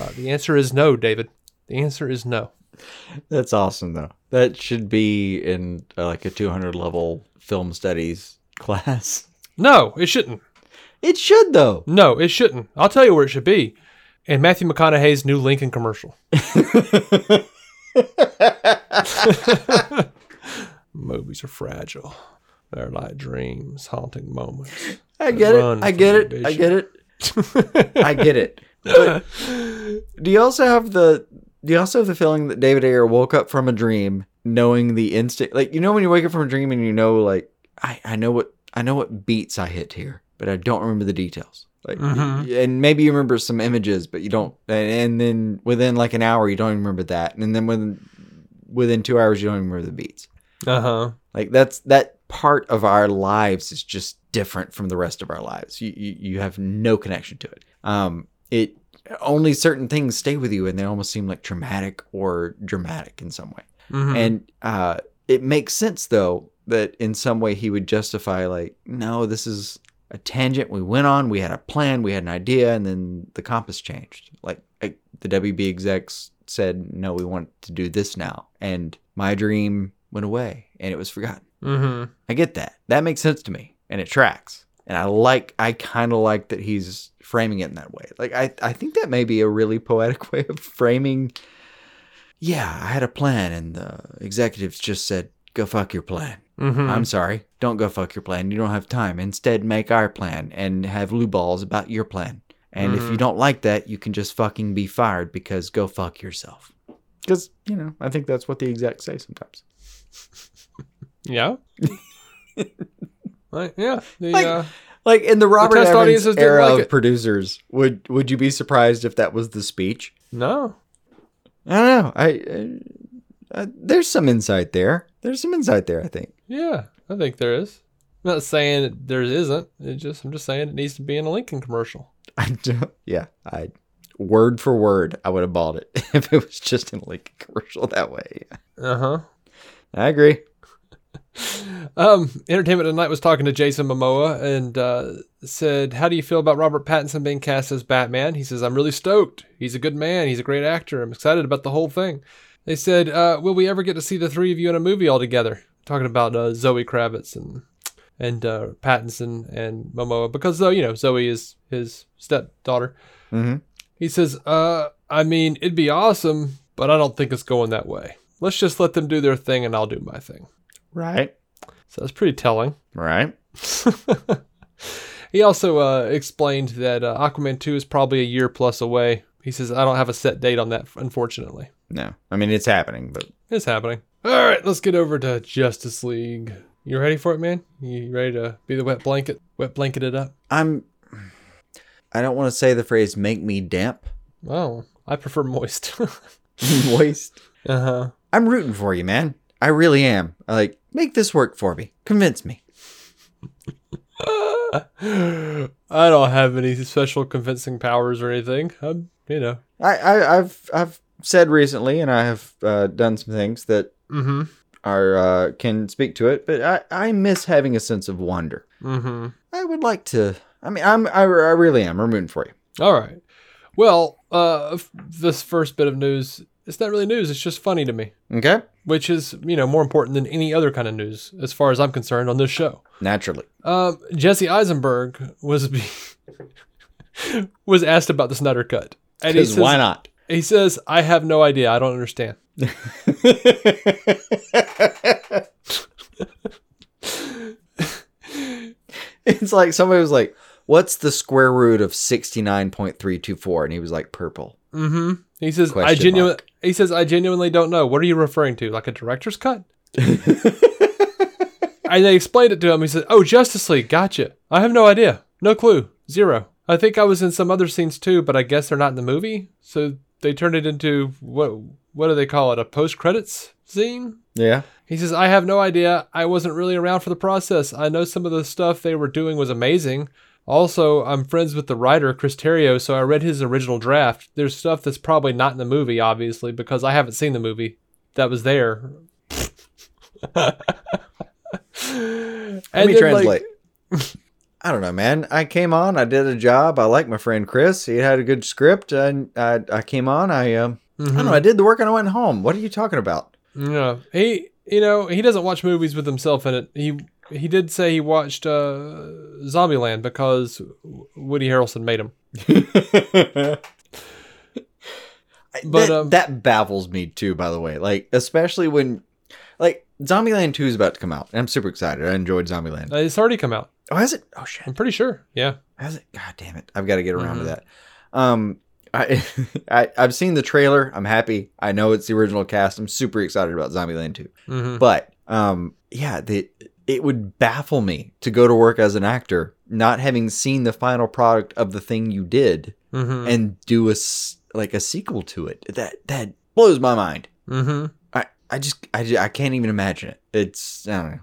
Uh, the answer is no, David. The answer is no. That's awesome, though. That should be in uh, like a 200 level film studies <laughs> class. No, it shouldn't. It should, though. No, it shouldn't. I'll tell you where it should be. In Matthew McConaughey's new Lincoln commercial. <laughs> Movies are fragile. They're like dreams, haunting moments. I get Run it. I get it. I get it. I get it. Do you also have the do you also have the feeling that David Ayer woke up from a dream knowing the instant like you know when you wake up from a dream and you know like I, I know what I know what beats I hit here, but I don't remember the details. Like Mhm. and maybe you remember some images, but you don't and, and then within like an hour you don't even remember that. And then within within two hours you don't even remember the beats. Uh huh. Like that's that part of our lives is just different from the rest of our lives. You you, you have no connection to it. Um, it only certain things stay with you, and they almost seem like traumatic or dramatic in some way. Mhm. And uh, it makes sense though that in some way he would justify like, no, this is a tangent we went on. We had a plan, we had an idea, and then the compass changed. Like, like the WB execs said, no, we want to do this now, and my dream went away and it was forgotten. Mhm. I get that. That makes sense to me, and it tracks. And I like, I kind of like that he's framing it in that way. Like, I, I think that may be a really poetic <laughs> way of framing. Yeah, I had a plan, and the executives just said, "Go fuck your plan." Mhm. I'm sorry, don't go fuck your plan. You don't have time. Instead, make our plan and have loo balls about your plan. And if you don't like that, you can just fucking be fired because go fuck yourself. Because you know, I think that's what the execs say sometimes. <laughs> Yeah. <laughs> Like, yeah. The, Like, uh, Like in the Robert test Evans era like of it. producers, would would you be surprised if that was the speech? no. I don't know. I, uh, uh, there's some insight there. There's some insight there. I think. Yeah, I think there is. I'm not saying there isn't. It just I'm just saying it needs to be in a Lincoln commercial. I do, yeah. I word for word, I would have bought it <laughs> if it was just in a Lincoln commercial that way. Uh huh. I agree. Um, Entertainment Tonight was talking to Jason Momoa and uh, said, "How do you feel about Robert Pattinson being cast as Batman?" He says, "I'm really stoked. He's a good man. He's a great actor. I'm excited about the whole thing." They said, uh, "Will we ever get to see the three of you in a movie all together?" Talking about uh, Zoe Kravitz and and uh, Pattinson and Momoa because uh, you know Zoe is his stepdaughter. Mm-hmm. He says, "Uh, I mean, it'd be awesome, but I don't think it's going that way. Let's just let them do their thing, and I'll do my thing." Right. So that's pretty telling. Right. <laughs> he also uh, explained that uh, Aquaman 2 is probably a year plus away. He says, I don't have a set date on that, unfortunately. No. I mean, it's happening, but It's happening. All right, let's get over to Justice League. You ready for it, man? You ready to be the wet blanket? Wet blanket it up? I'm. I don't want to say the phrase "make me damp." Oh, I prefer moist. <laughs> <laughs> Moist. uh huh. I'm rooting for you, man. I really am. Like, make this work for me. Convince me. <laughs> I don't have any special convincing powers or anything. I'm, you know. I, I I've I've said recently, and I have uh, done some things that Mm hmm. are uh, can speak to it, but I I miss having a sense of wonder. Mm hmm. I would like to. I mean, I'm I, I really am. I'm rooting for you. All right. Well, uh, f- this first bit of news, it's not really news. It's just funny to me, Okay. which is, you know, more important than any other kind of news, as far as I'm concerned, on this show. Naturally. Um, Jesse Eisenberg was be- <laughs> was asked about the Snyder Cut. And he says, why not? he says, I have no idea. I don't understand. <laughs> it's like somebody was like, "What's the square root of sixty nine point three two four? And he was like, "Purple." Mm-hmm. He says, I genuinely. He says, I genuinely don't know. What are you referring to? Like a director's cut? <laughs> and they explained it to him. He said, "Oh, Justice League, gotcha. I have no idea, no clue, zero. I think I was in some other scenes too, but I guess they're not in the movie. So they turned it into what? What do they call it? A post credits scene?" Yeah. He says, "I have no idea. I wasn't really around for the process. I know some of the stuff they were doing was amazing." Also, I'm friends with the writer Chris Terrio, so I read his original draft. There's stuff that's probably not in the movie, obviously, because I haven't seen the movie that was there. Let me then, like- translate. <laughs> I don't know, man. I came on. I did a job. I like my friend Chris. He had a good script, and I, I came on. I um, I don't know. I did the work, and I went home. What are you talking about? Yeah, he you know he doesn't watch movies with himself in it. He he did say he watched uh, Zombieland because Woody Harrelson made him. <laughs> But, that, um, that baffles me too. By the way, like especially when, like, Zombieland Two is about to come out, and I'm super excited. I enjoyed Zombieland. Uh, it's already come out. Oh, has it? Oh shit. I'm pretty sure. Yeah. Has it? God damn it! I've got to get around Mhm. to that. Um, I, <laughs> I I've seen the trailer. I'm happy. I know it's the original cast. I'm super excited about Zombieland 2. hmm But um, yeah, the it would baffle me to go to work as an actor not having seen the final product of the thing you did hmm and do a like a sequel to it. That that blows my mind. hmm I I just I, I can't even imagine it. It's I don't know.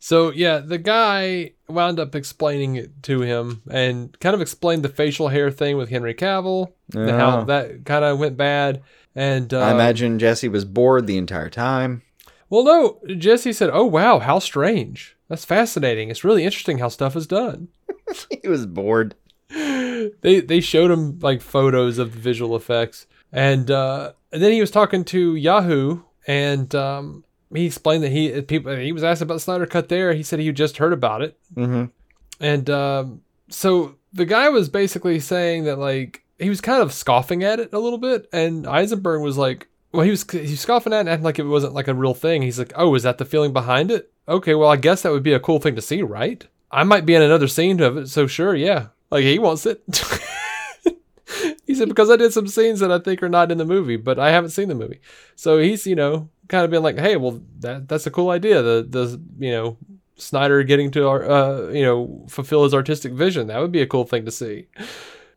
So yeah, the guy wound up explaining it to him and kind of explained the facial hair thing with Henry Cavill, and how that kind of went bad. And uh, I imagine Jesse was bored the entire time. Well, no, Jesse said, "Oh wow, how strange. That's fascinating. It's really interesting how stuff is done." <laughs> <laughs> he was bored. they they showed him like photos of the visual effects, and uh, and then he was talking to Yahoo, and um, he explained that he people he was asked about the Snyder Cut. There, he said he just heard about it, Mm-hmm. and um, so the guy was basically saying that like he was kind of scoffing at it a little bit, and Eisenberg was like, well, he was he was scoffing at it and acting like it wasn't like a real thing. He's like, oh, is that the feeling behind it? Okay, well, I guess that would be a cool thing to see, right? I might be in another scene of it, so sure, yeah. Like he wants it. <laughs> he said because I did some scenes that I think are not in the movie, but I haven't seen the movie. So he's you know kind of been like, hey, well that that's a cool idea. The the you know Snyder getting to our uh you know fulfill his artistic vision. That would be a cool thing to see.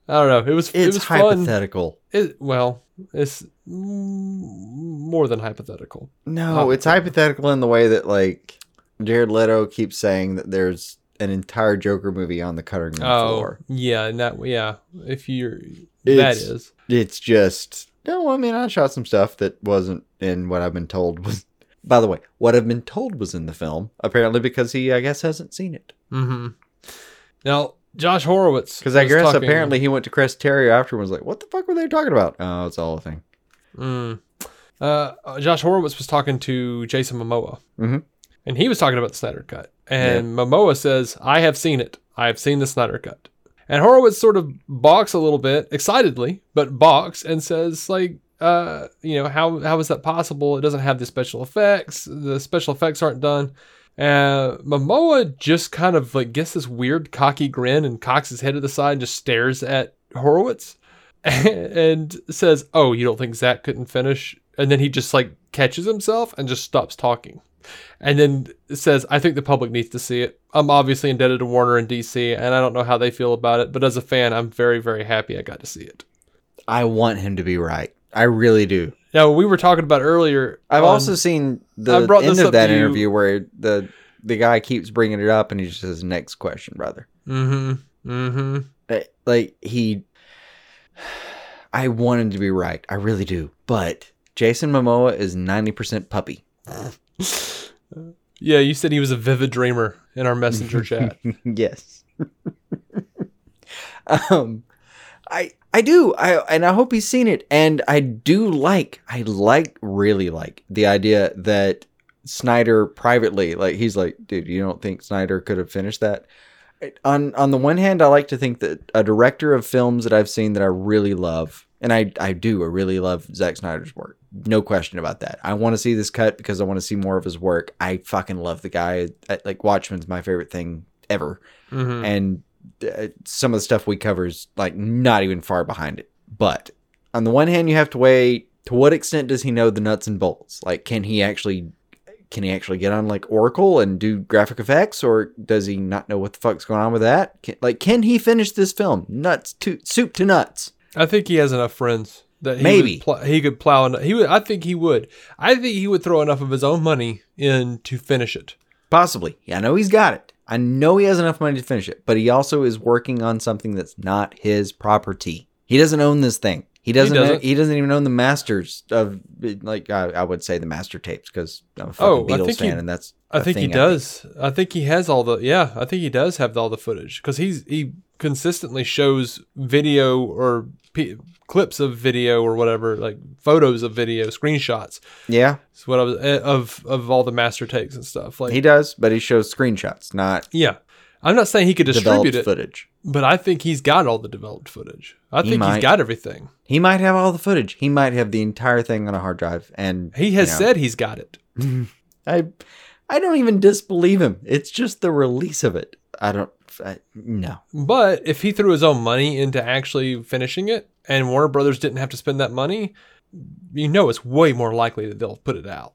I don't know. It was it It's was fun. hypothetical. It, well, it's more than hypothetical. No, it's hypothetical in the way that like Jared Leto keeps saying that there's an entire Joker movie on the cutting room Oh, floor. yeah, and that yeah. If you're that is It's just no. I mean, I shot some stuff that wasn't in what I've been told was. By the way, what I've been told was in the film. Apparently, because he, I guess, hasn't seen it. Mm-hmm. Now, Josh Horowitz. Because I guess talking- apparently he went to Chris Terrio after and was like, "What the fuck were they talking about?" Oh, it's all a thing. Mm. Uh, Josh Horowitz was talking to Jason Momoa, Mhm. and he was talking about the Snyder Cut. And Momoa says, "I have seen it. I have seen the Snyder Cut." And Horowitz sort of balks a little bit, excitedly, but balks and says, "Like, uh, you know, how how is that possible? It doesn't have the special effects. The special effects aren't done." Uh, Momoa just kind of like gets this weird cocky grin and cocks his head to the side and just stares at Horowitz <laughs> and says, "Oh, you don't think Zack couldn't finish?" And then he just like catches himself and just stops talking, and then says, "I think the public needs to see it. I'm obviously indebted to Warner and DC, and I don't know how they feel about it, but as a fan, I'm very, very happy I got to see it." I want him to be right. I really do. Now we were talking about earlier. I've on- also seen the end of that to you- interview where the the guy keeps bringing it up and he just says, "Next question, brother." Mm-hmm. Mm-hmm. Uh, Like he, I wanted to be right. I really do. But Jason Momoa is ninety percent puppy. <laughs> Yeah, you said he was a vivid dreamer in our messenger chat. <laughs> yes. <laughs> um, I I do. I and I hope he's seen it. And I do like. I like really like the idea that Snyder privately, like he's like, dude, you don't think Snyder could have finished that? on on the one hand, I like to think that a director of films that I've seen that I really love, and I I do, I really love Zack Snyder's work. No question about that. I want to see this cut because I want to see more of his work. I fucking love the guy. Like Watchmen's my favorite thing ever, Mhm. and Uh, some of the stuff we cover is like not even far behind it. But on the one hand, you have to weigh to what extent does he know the nuts and bolts? Like, can he actually can he actually get on like Oracle and do graphic effects, or does he not know what the fuck's going on with that? Can, like, can he finish this film nuts to soup to nuts? I think he has enough friends that he Maybe. pl- he could plow. En- he would. I think he would. I think he would throw enough of his own money in to finish it. Possibly. Yeah, I know he's got it. I know he has enough money to finish it, but he also is working on something that's not his property. He doesn't own this thing. He doesn't. He doesn't. he doesn't even own the masters of, like I, I would say, the master tapes because I'm a fucking Oh, Beatles think he- fan, and that's. I think he does. I think he has all the. Yeah, I think he does have all the footage because he's he consistently shows video or p- clips of video or whatever, like photos of video, screenshots. Yeah, Is what I was eh, of of all the master takes and stuff. Like, he does, but he shows screenshots, not yeah, I'm not saying he could distribute it, footage. but I think he's got all the developed footage. I He think might. he's got everything. He might have all the footage. He might have the entire thing on a hard drive, and He has you know, said he's got it. <laughs> I, I don't even disbelieve him. It's just the release of it. I don't. I, no. But if he threw his own money into actually finishing it, and Warner Brothers didn't have to spend that money, you know it's way more likely that they'll put it out.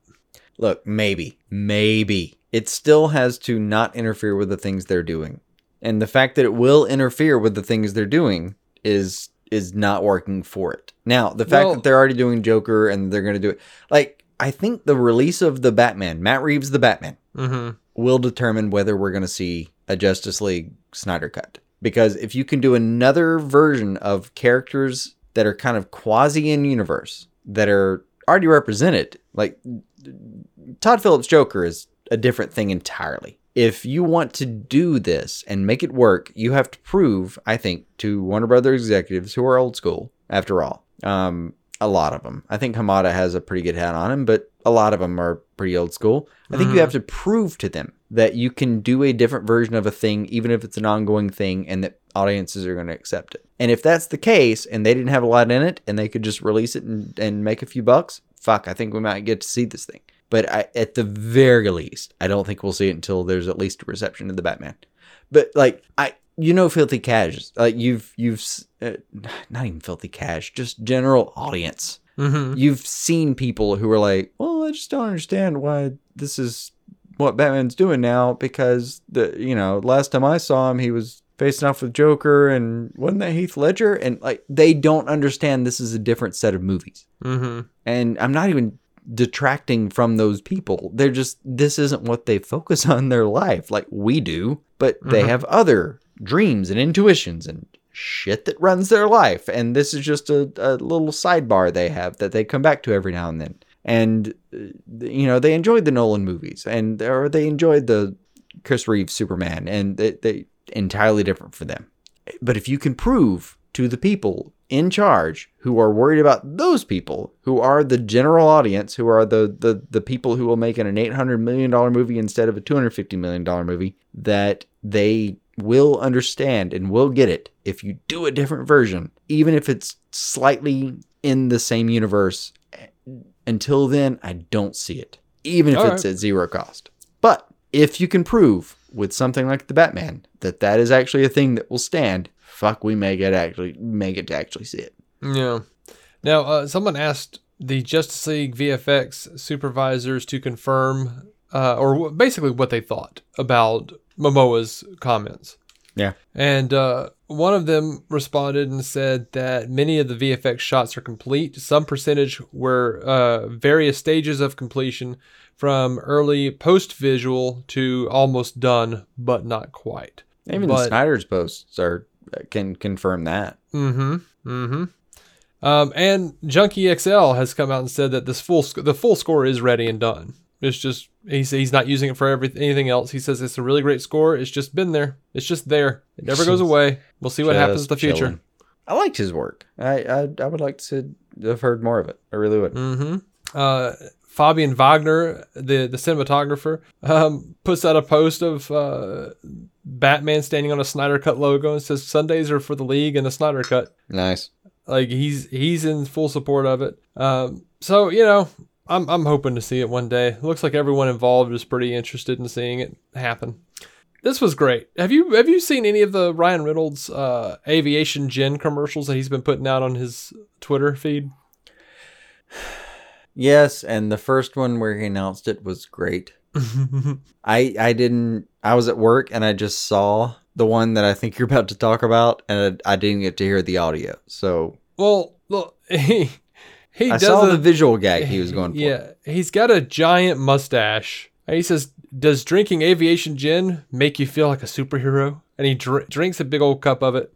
Look, maybe, maybe it still has to not interfere with the things they're doing, and the fact that it will interfere with the things they're doing is is not working for it. Now, the fact Well- that they're already doing Joker and they're going to do it, like I think the release of the Batman, Matt Reeves, the Batman, Mm-hmm. will determine whether we're going to see a Justice League Snyder cut. Because if you can do another version of characters that are kind of quasi in universe that are already represented, like Todd Phillips' Joker is a different thing entirely. If you want to do this and make it work, you have to prove, I think, to Warner Brothers executives who are old school, after all. Um, a lot of them. I think Hamada has a pretty good hat on him, but a lot of them are pretty old school. I think you Mhm. have to prove to them that you can do a different version of a thing, even if it's an ongoing thing, and that audiences are going to accept it. And if that's the case, and they didn't have a lot in it, and they could just release it and, and make a few bucks, fuck, I think we might get to see this thing. But I, at the very least, I don't think we'll see it until there's at least a reception to the Batman. But like I, you know, filthy cash. Like you've you've uh, not even filthy cash, just general audience. Mm-hmm. You've seen people who are like, well, I just don't understand why this is what Batman's doing now because the you know last time I saw him he was facing off with Joker and wasn't that Heath Ledger and like they don't understand this is a different set of movies Mm-hmm. and I'm not even detracting from those people they're just this isn't what they focus <laughs> on in their life like we do but they Mhm. have other dreams and intuitions and shit that runs their life. And this is just a, a little sidebar they have that they come back to every now and then. And uh, you know they enjoyed the Nolan movies and or they enjoyed the Chris Reeves Superman and they, they entirely different for them. But if you can prove to the people in charge who are worried about those people who are the general audience who are the the, the people who will make an 800 million dollar movie instead of a 250 million dollar movie that they will understand and will get it if you do a different version even if it's slightly in the same universe. Until then i don't see it even if All it's at zero cost. But if you can prove with something like the batman that that is actually a thing that will stand fuck we may get actually make it to actually see it. Yeah. Now, uh, someone asked the Justice League VFX supervisors to confirm, uh, or w- basically what they thought about Momoa's comments. Yeah. And uh, one of them responded and said that many of the VFX shots are complete. Some percentage were uh, various stages of completion, from early post visual to almost done, but not quite. even But- snyder's posts are can confirm that Mm-hmm. Mm-hmm. Um, and Junkie XL has come out and said that this full sc- the full score is ready and done. It's just he's he's not using it for everything anything else. He says it's a really great score. It's just been there. It's just there. It never goes away. We'll see what happens in the future. chilling. i liked his work I, I i would like to have heard more of it i really would Mm-hmm. Uh, Fabian Wagner, the the cinematographer, um, puts out a post of uh, Batman standing on a Snyder Cut logo and says Sundays are for the league and the Snyder Cut. Nice. Like he's he's in full support of it. Um, so you know, I'm I'm hoping to see it one day. It looks like everyone involved is pretty interested in seeing it happen. This was great. Have you have you seen any of the Ryan Reynolds uh, aviation gin commercials that he's been putting out on his Twitter feed? <sighs> Yes, and the first one where he announced it was great. <laughs> I I didn't. I was at work and I just saw the one that I think you're about to talk about, and I, I didn't get to hear the audio. So well, look, <laughs> he he I does saw a- the visual gag he was <laughs> going for. Yeah, he's got a giant mustache. And he says, "Does drinking aviation gin make you feel like a superhero?" And he dr- drinks a big old cup of it.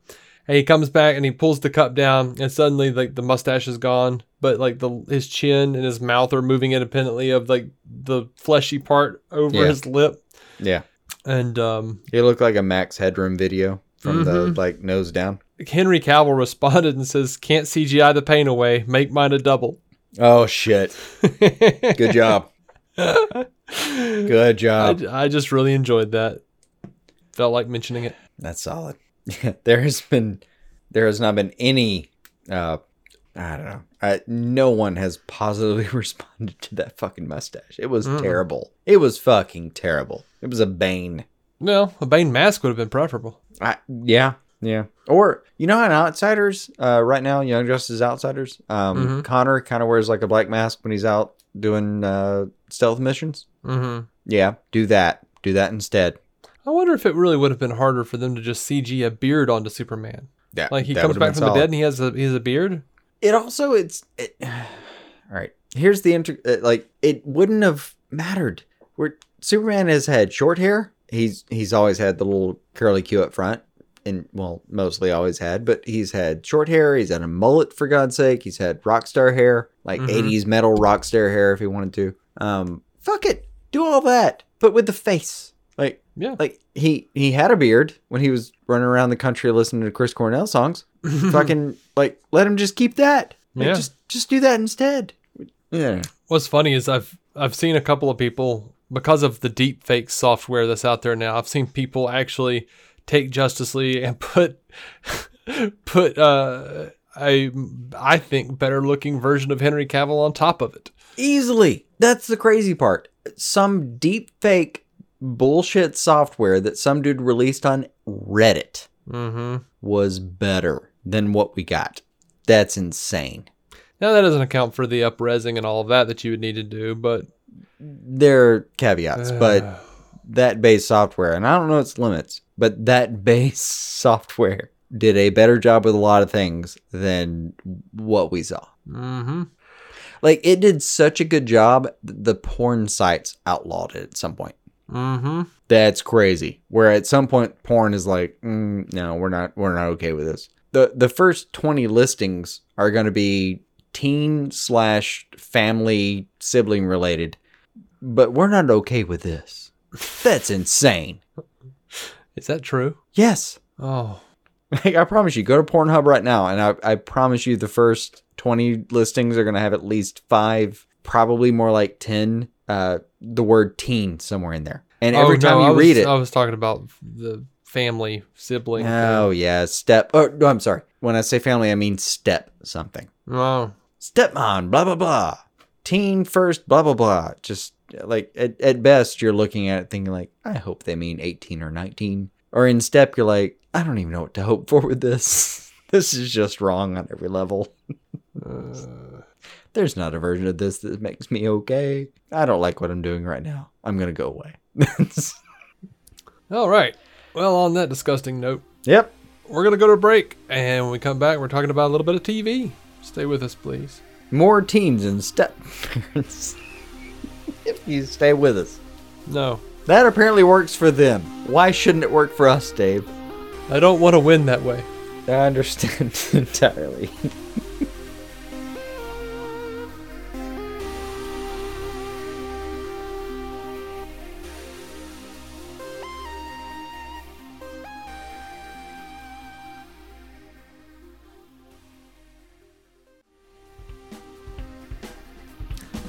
And he comes back and he pulls the cup down, and suddenly, like the mustache is gone, but like the his chin and his mouth are moving independently of like the fleshy part over Yeah. his lip. yeah. And um, It looked like a Max Headroom video from the Mhm. like nose down. Henry Cavill responded and says, "Can't CGI the pain away. Make mine a double." Oh shit! Good job. Good job. I, I just really enjoyed that. Felt like mentioning it. That's solid. <laughs> there has been, there has not been any. uh I don't know. I, no one has positively <laughs> responded to that fucking mustache. It was Mm-mm. terrible. It was fucking terrible. It was a bane. No, a Bane mask would have been preferable. I, yeah, yeah. Or you know, on Outsiders, uh, right now, Young Justice Outsiders, um, Mhm. Connor kind of wears like a black mask when he's out doing uh, stealth missions. hmm Yeah, do that. Do that instead. I wonder if it really would have been harder for them to just CG a beard onto Superman. Yeah, Like he comes back from the dead and he has a he has a beard. it also it's it, <sighs> all right here's the inter uh, like it wouldn't have mattered where superman has had short hair he's he's always had the little curly q up front and well mostly always had but he's had short hair he's had a mullet for god's sake he's had rock star hair like Mhm. 80s metal rock star hair if he wanted to um fuck it do all that but with the face like Yeah. like he he had a beard when he was running around the country listening to chris cornell songs <laughs> fucking like let him just keep that. Like, Yeah. just just do that instead. Yeah. What's funny is I've I've seen a couple of people because of the deep fake software that's out there now. I've seen people actually take Justice League and put <laughs> put uh, a I think better looking version of Henry Cavill on top of it. Easily. That's the crazy part. Some deep fake bullshit software that some dude released on Reddit Mm-hmm. was better than what we got. That's insane. Now that doesn't account for the upresing and all of that that you would need to do, but There are caveats, but <sighs> <sighs> that base software, and I don't know its limits, but that <laughs> base software did a better job with a lot of things than what we saw. mm-hmm. Like it did such a good job, the porn sites outlawed it at some point. Mm-hmm. That's crazy. Where at some point porn is like, mm, no, we're not, we're not okay with this. the The first twenty listings are going to be teen slash family sibling related, but we're not okay with this. That's insane. Is that true? Yes, Oh, like I promise you, go to Pornhub right now, and I, I promise you, the first twenty listings are going to have at least five, probably more like ten, uh, the word teen somewhere in there. And every Oh, time no, you was, read it, I was talking about the family sibling. oh yeah, step. Oh no, I'm sorry. When I say family, I mean step something. thing. Oh, Stepmom, blah blah blah. Teen first, blah blah blah. Just like at, at best, you're looking at it thinking like, I hope they mean 18 or 19. Or in step, you're like, I don't even know what to hope for with this. <laughs> this is just wrong on every level. uh, There's not a version of this that makes me okay. I don't like what I'm doing right now. I'm gonna go away. all right. Well, on that disgusting note, yep. we're gonna go to a break, and when we come back, we're talking about a little bit of TV. Stay with us, please. More teens and step parents. <laughs> if you stay with us. No, That apparently works for them. Why shouldn't it work for us, Dave? I don't want to win that way. I understand <laughs> entirely.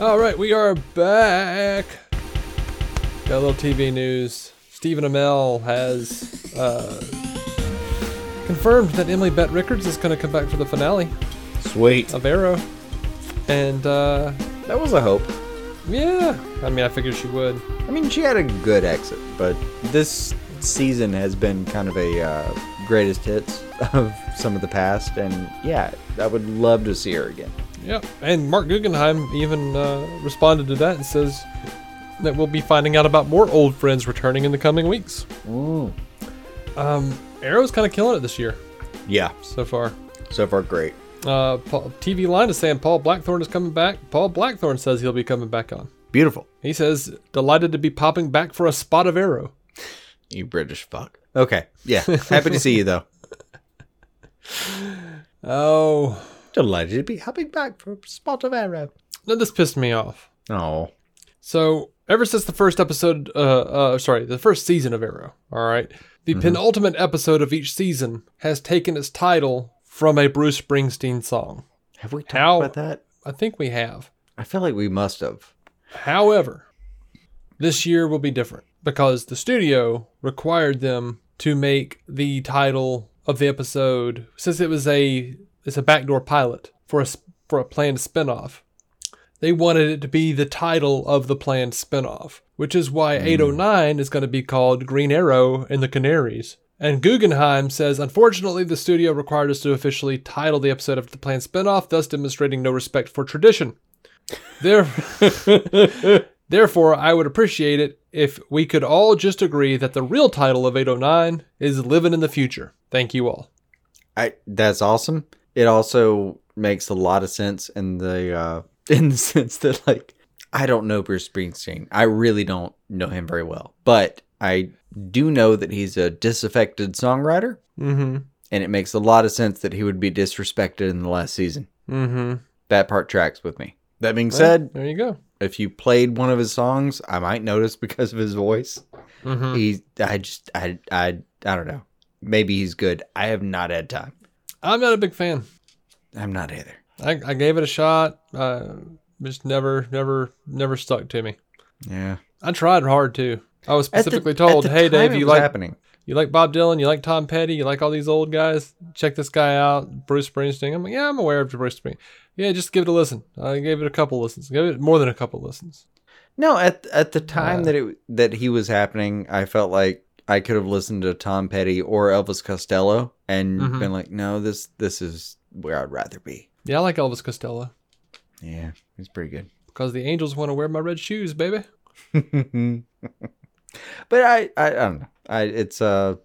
All right, we are back. Got a little TV news. Stephen Amell has uh, confirmed that Emily Bett Rickards is going to come back for the finale Sweet. of Arrow. And uh, That was a hope. yeah, I mean, I figured she would. I mean, she had a good exit, but this season has been kind of a uh, greatest hits of some of the past, and yeah, I would love to see her again. Yeah, and Marc Guggenheim even uh, responded to that and says that we'll be finding out about more old friends returning in the coming weeks. Um, Arrow's kind of killing it this year Yeah, so far. so far great. Uh, Paul, TV Line is saying Paul Blackthorne is coming back. Paul Blackthorne says he'll be coming back on. Beautiful. He says delighted to be popping back for a spot of Arrow. You British fuck. Okay, yeah, <laughs> happy to see you though. Oh, Delighted to be hopping back for a spot of arrow. now this pissed me off. Oh, So ever since the first episode, uh, uh, sorry, the first season of Arrow, all right, the penultimate episode of each season has taken its title from a Bruce Springsteen song. have we talked How- about that? I think we have. I feel like we must have. However, this year will be different because the studio required them to make the title of the episode since it was a it's a backdoor pilot for a for a planned spinoff. They wanted it to be the title of the planned spinoff, which is why hmm. 809 is going to be called Green Arrow and the Canaries. And Guggenheim says, unfortunately, the studio required us to officially title the episode of the planned spinoff, thus demonstrating no respect for tradition. There, <laughs> Therefore, I would appreciate it if we could all just agree that the real title of 809 is Living in the Future. Thank you all. I that's awesome. It also makes a lot of sense in the uh <laughs> in the sense that like I don't know Bruce Springsteen. I really don't know him very well. But I do know that he's a disaffected songwriter Mm-hmm. and it makes a lot of sense that he would be disrespected in the last season. Mm-hmm. That part tracks with me. That being said, there you go. if you played one of his songs, I might notice because of his voice. Mm-hmm. He I just I I I don't know. Maybe he's good. I have not had time. I'm not a big fan. I'm not either. I, I gave it a shot. Uh, just never, never, never stuck to me. Yeah. I tried hard too. I was At the- specifically told, "Hey, Dave, you like happening. you like Bob Dylan, you like Tom Petty, you like all these old guys. Check this guy out, Bruce Springsteen." I'm like, "Yeah, I'm aware of Bruce Springsteen. Yeah, just give it a listen." I gave it a couple listens. Give it more than a couple listens. No, at at the time Uh, that it that he was happening, I felt like I could have listened to Tom Petty or Elvis Costello and Mhm. been like, "No, this this is where I'd rather be." Yeah, I like Elvis Costello Yeah, he's pretty good. because the Angels want to wear my red shoes, baby. <laughs> but I, I I don't know. I it's a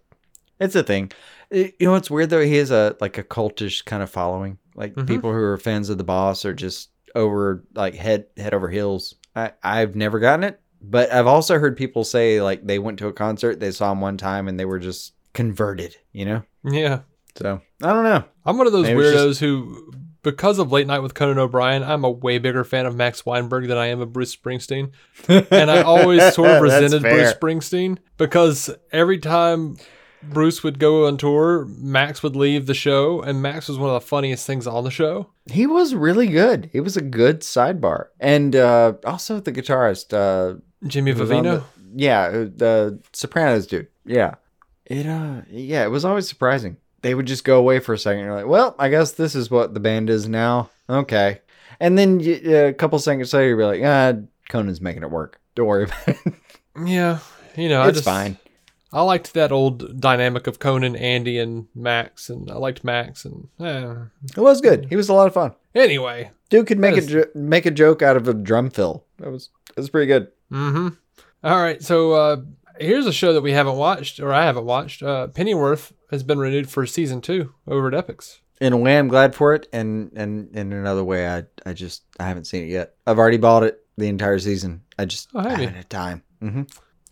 it's a thing. It- you know what's weird though? He has a like a cultish kind of following. Like Mhm. people who are fans of the boss are just over like head head over heels. I I've never gotten it, but I've also heard people say like they went to a concert, they saw him one time, and they were just converted. You know. Yeah, So I don't know. I'm one of those Maybe it's weirdos who, because of Late Night with Conan O'Brien, I'm a way bigger fan of Max Weinberg than I am of Bruce Springsteen. <laughs> And I always sort of That's resented Bruce fair. Springsteen because every time Bruce would go on tour, Max would leave the show, and Max was one of the funniest things on the show. He was really good. He was a good sidebar, and uh, also the guitarist. Uh, Jimmy was on Vivino. the- yeah, the Sopranos dude. Yeah. It uh yeah, it was always surprising. They would just go away for a second. You're like, well, I guess this is what the band is now. Okay. And then you, a couple seconds later, you'd be like, ah, Conan's making it work. Don't worry about it. <laughs> Yeah, you know, I it's just, fine. I liked that old dynamic of Conan, Andy, and Max, and I liked Max. And eh. It was good. He was a lot of fun. anyway, Dude could make That a jo- make a joke out of a drum fill. That was it was pretty good. Mm-hmm. All right, so uh, here's a show that we haven't watched, or I haven't watched. Uh, Pennyworth has been renewed for season two over at Epix. In a way, I'm glad for it, and and in another way, I I just I haven't seen it yet. I've already bought it the entire season. I just Oh, have haven't you? had time. hmm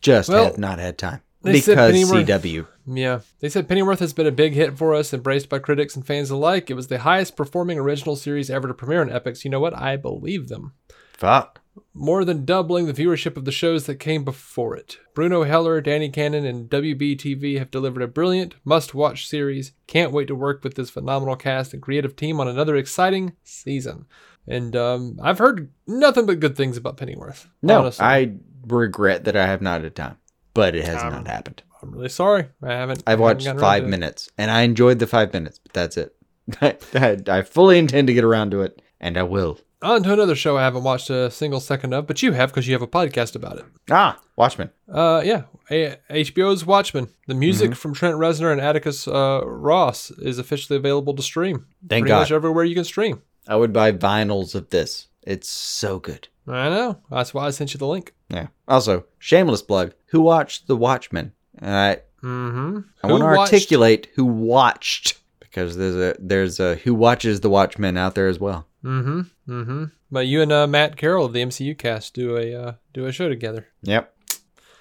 Just Well, have not had time they said because CW. Yeah, they said Pennyworth has been a big hit for us, embraced by critics and fans alike. It was the highest performing original series ever to premiere on Epix. You know what? I believe them. Fuck. More than doubling the viewership of the shows that came before it. Bruno Heller, Danny Cannon, and WBTV have delivered a brilliant, must watch series. Can't wait to work with this phenomenal cast and creative team on another exciting season. And um, I've heard nothing but good things about Pennyworth. No, honestly. I regret that I have not had time. but it has Um, not happened. I'm really sorry. I haven't. I I've haven't watched five minutes, and I enjoyed the five minutes, but that's it. <laughs> I, I fully intend to get around to it, and I will. On to another show I haven't watched a single second of, but you have because you have a podcast about it. Ah, Watchmen. Uh, yeah, a- HBO's Watchmen. The music Mm-hmm. from Trent Reznor and Atticus uh, Ross is officially available to stream. Thank Pretty God. much everywhere you can stream. I would buy vinyls of this. It's so good. I know. That's why I sent you the link. Yeah. Also, shameless plug. Who watched The Watchmen? And I Mm-hmm. I want to articulate who watched because there's a there's a who watches The Watchmen out there as well. Mm-hmm. Mm-hmm. But you and uh, Matt Carroll of the MCU cast do a uh, do a show together. Yep.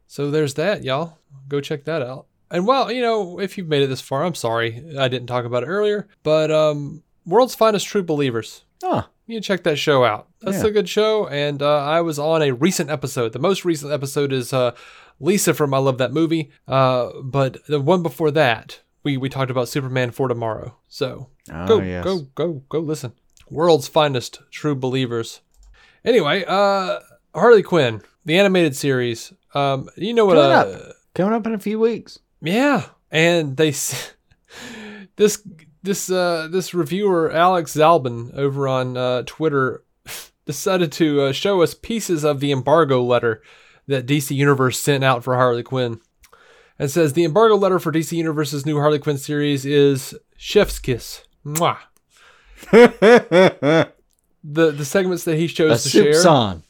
So there's that, y'all. Go check that out. And well, you know, if you've made it this far, I'm sorry I didn't talk about it earlier. But um, World's Finest True Believers. Oh, You check that show out. That's Yeah. a good show. And uh, I was on a recent episode. The most recent episode is uh, Lisa from I Love That Movie. Uh, but the one before that, we, we talked about Superman for Tomorrow. So oh go, yes. go, go, go listen. World's Finest True Believers. Anyway, uh, Harley Quinn, the animated series. Um, you know what? Coming Uh, Coming up in a few weeks. yeah, and they <laughs> this this uh this reviewer Alex Zalben over on uh, Twitter <laughs> decided to uh, show us pieces of the embargo letter that DC Universe sent out for Harley Quinn. And says the embargo letter for DC Universe's new Harley Quinn series is chef's kiss. Mwah. <laughs> The the segments that he chose to soup share. song,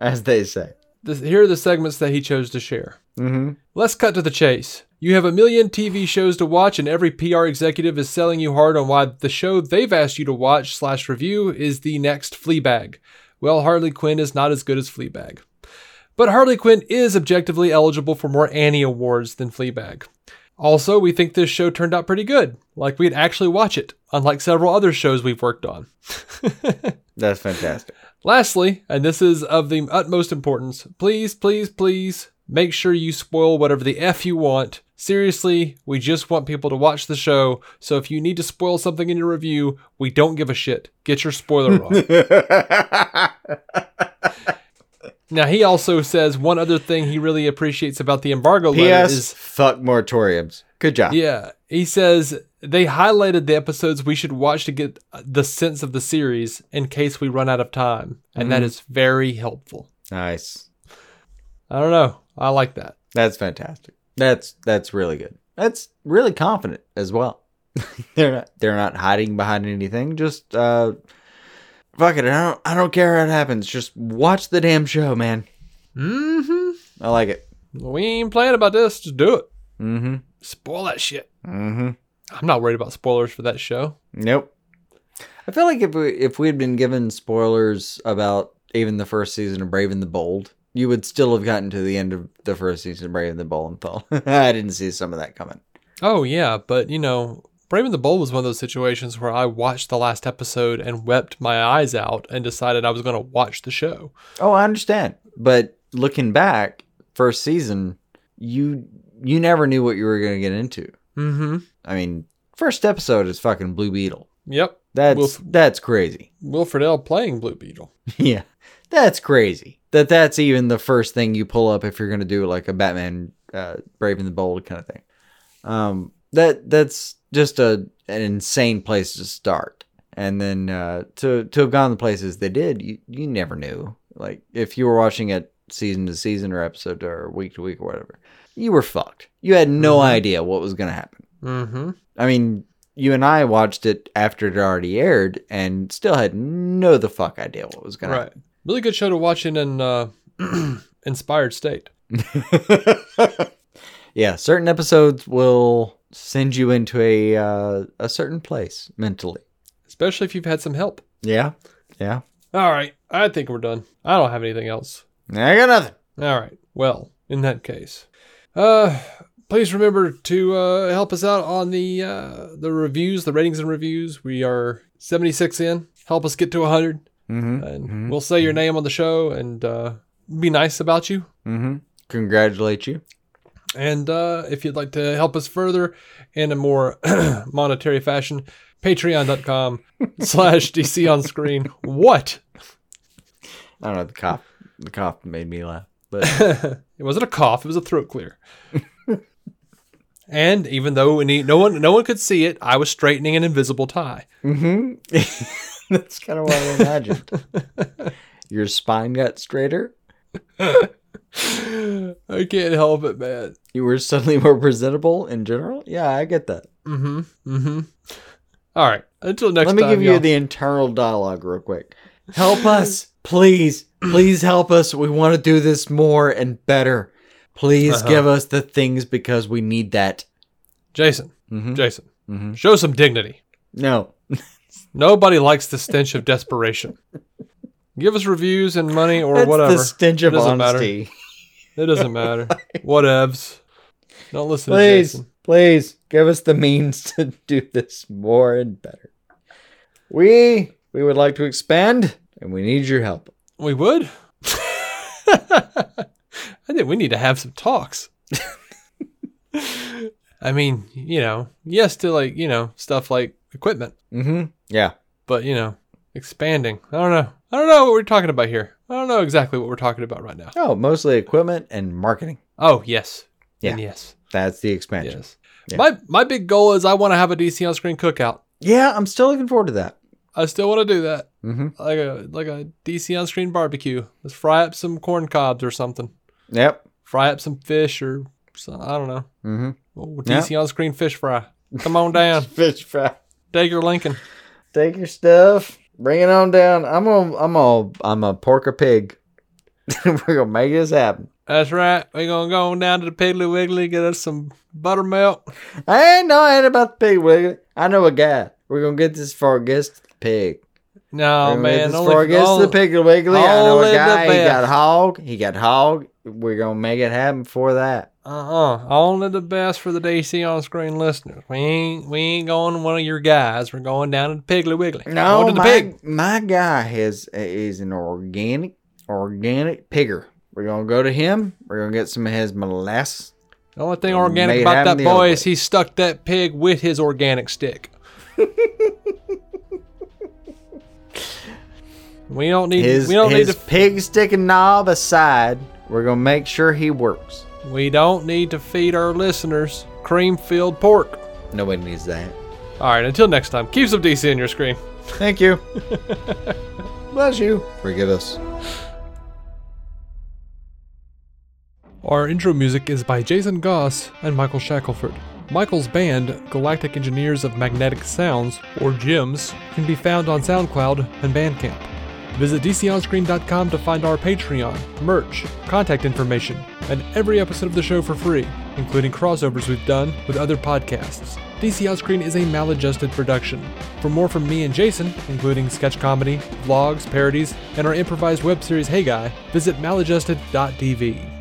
as they say. This, here are the segments that he chose to share. Mm-hmm. Let's cut to the chase. You have a million TV shows to watch, and every PR executive is selling you hard on why the show they've asked you to watch slash review is the next Fleabag. Well, Harley Quinn is not as good as Fleabag. But Harley Quinn is objectively eligible for more Annie Awards than Fleabag. Also, we think this show turned out pretty good, like we'd actually watch it, unlike several other shows we've worked on. <laughs> That's fantastic. Lastly, and this is of the utmost importance, please, please, please make sure you spoil whatever the F you want. Seriously, we just want people to watch the show, so if you need to spoil something in your review, we don't give a shit. Get your spoiler <laughs> wrong. <laughs> now, he also says one other thing he really appreciates about the embargo letter is Fuck moratoriums. Good job. yeah, he says they highlighted the episodes we should watch to get the sense of the series in case we run out of time, and that is very helpful. Nice. I don't know. I like that. That's fantastic. That's that's really good. That's really confident as well. <laughs> they're not they're not hiding behind anything. Just uh fuck it. I don't I don't care what happens. Just watch the damn show, man. Mm-hmm. I like it. We ain't playing about this. Just do it. Mm-hmm. Spoil that shit. Mm-hmm. I'm not worried about spoilers for that show. Nope. I feel like if we if we'd been given spoilers about even the first season of Brave and the Bold, you would still have gotten to the end of the first season of Brave and the Bold and thought, <laughs> I didn't see some of that coming. Oh yeah, but you know, Brave and the Bold was one of those situations where I watched the last episode and wept my eyes out and decided I was going to watch the show. Oh, I understand. But looking back, first season, you you never knew what you were gonna get into. Mm-hmm. I mean, first episode is fucking Blue Beetle. Yep. That's Wolf- that's crazy. Will Friedle playing Blue Beetle. <laughs> yeah, that's crazy. That that's even the first thing you pull up if you're gonna do like a Batman, uh, Brave and the Bold kind of thing. Um, that that's just a an insane place to start. And then uh, to to have gone the places they did, you you never knew. Like if you were watching it season to season or episode or week to week or whatever, you were fucked. You had no Mhm. idea what was gonna happen. Mm-hmm. I mean, you and I watched it after it already aired and still had no the fuck idea what was gonna Right. Really good show to watch in an uh, <clears throat> inspired state. <laughs> yeah, certain episodes will send you into a uh, a certain place mentally. Especially if you've had some help. Yeah, yeah. All right. I think we're done. I don't have anything else. I got nothing. All right. Well, in that case, uh, please remember to uh, help us out on the uh, the reviews, the ratings and reviews. We are 76 in. Help us get to a 100, Mm-hmm. and Mhm. we'll say your name on the show and uh, be nice about you. Mm-hmm. Congratulate you. And uh, if you'd like to help us further in a more <clears throat> monetary fashion, patreon.com <laughs> slash DC on screen. What? I don't know. The cough. The cough made me laugh. But <laughs> It wasn't a cough. It was a throat clear. <laughs> and even though any, no one no one could see it, I was straightening an invisible tie. Mm-hmm. That's kind of what I imagined. Your spine got straighter. <laughs> I can't help it, man. You were suddenly <laughs> more presentable in general. Yeah, I get that. Mm-hmm. Mm-hmm. All right. Until next Let me time. give you y'all. the internal dialogue real quick. Help us, please, please help us. We want to do this more and better. Please Uh-huh. give us the things because we need that. Jason. Mm-hmm. Jason. Mm-hmm. Show some dignity. No, <laughs> Nobody likes the stench of desperation. Give us reviews and money or that's whatever. the stench of doesn't matter. honesty. It doesn't matter. <laughs> Whatevs. Don't listen to Please, Jason. please give us the means <laughs> to do this more and better. We we would like to expand, and we need your help. We would. <laughs> I think we need to have some talks. I mean, you know, yes to like, you know, stuff like equipment, Mm-hmm. Yeah. but you know, expanding. I don't know. I don't know what we're talking about here. I don't know exactly what we're talking about right now. Oh, mostly equipment and marketing. Oh, yes. Yeah. And yes. That's the expansion. Yes. Yeah. My my big goal is I want to have a DC on screen cookout. Yeah, I'm still looking forward to that. I still want to do that. Mm-hmm. Like a like a DC on screen barbecue. Let's fry up some corn cobs or something. Yep. Fry up some fish or some, I don't know. Mm-hmm. Oh, DC on screen fish fry. Come on down. <laughs> Fish fry. Take your Lincoln. Take your stuff. Bring it on down. I'm gonna. I'm gonna. I'm a pork a pig. <laughs> We're gonna make this happen. That's right. We're gonna go on down to the Piggly Wiggly, get us some buttermilk. I ain't know I ain't about the pig Wiggly. I know a guy. We're gonna get this for our guest pig. No gonna get man, this only, for guest only- the Piggly Wiggly. I know a guy. He got hog. He got hog. We're gonna make it happen for that. uh-uh. Only the best for the DC on screen listeners. We ain't we ain't going one of your guys. We're going down to the Piggly Wiggly. No, going to the my, pig. my guy has is an organic organic pigger. We're gonna go to him. We're gonna get some of his molasses. The only thing organic about that boy is he stuck that pig with his organic stick. <laughs> we don't need His we don't his need to pig sticking knob aside. We're gonna make sure he works. we don't need to feed our listeners cream filled pork. Nobody needs that. All right, until next time, keep some DC in your screen. Thank you. <laughs> Bless you. Forgive us. Our intro music is by Jason Goss and Michael Shackelford. Michael's band, Galactic Engineers of Magnetic Sounds, or GEMS, can be found on SoundCloud and Bandcamp. Visit DCOnScreen.com to find our Patreon, merch, contact information, and every episode of the show for free, including crossovers we've done with other podcasts. DC On Screen is a maladjusted production. For more from me and Jason, including sketch comedy, vlogs, parodies, and our improvised web series Hey Guy, visit maladjusted.tv.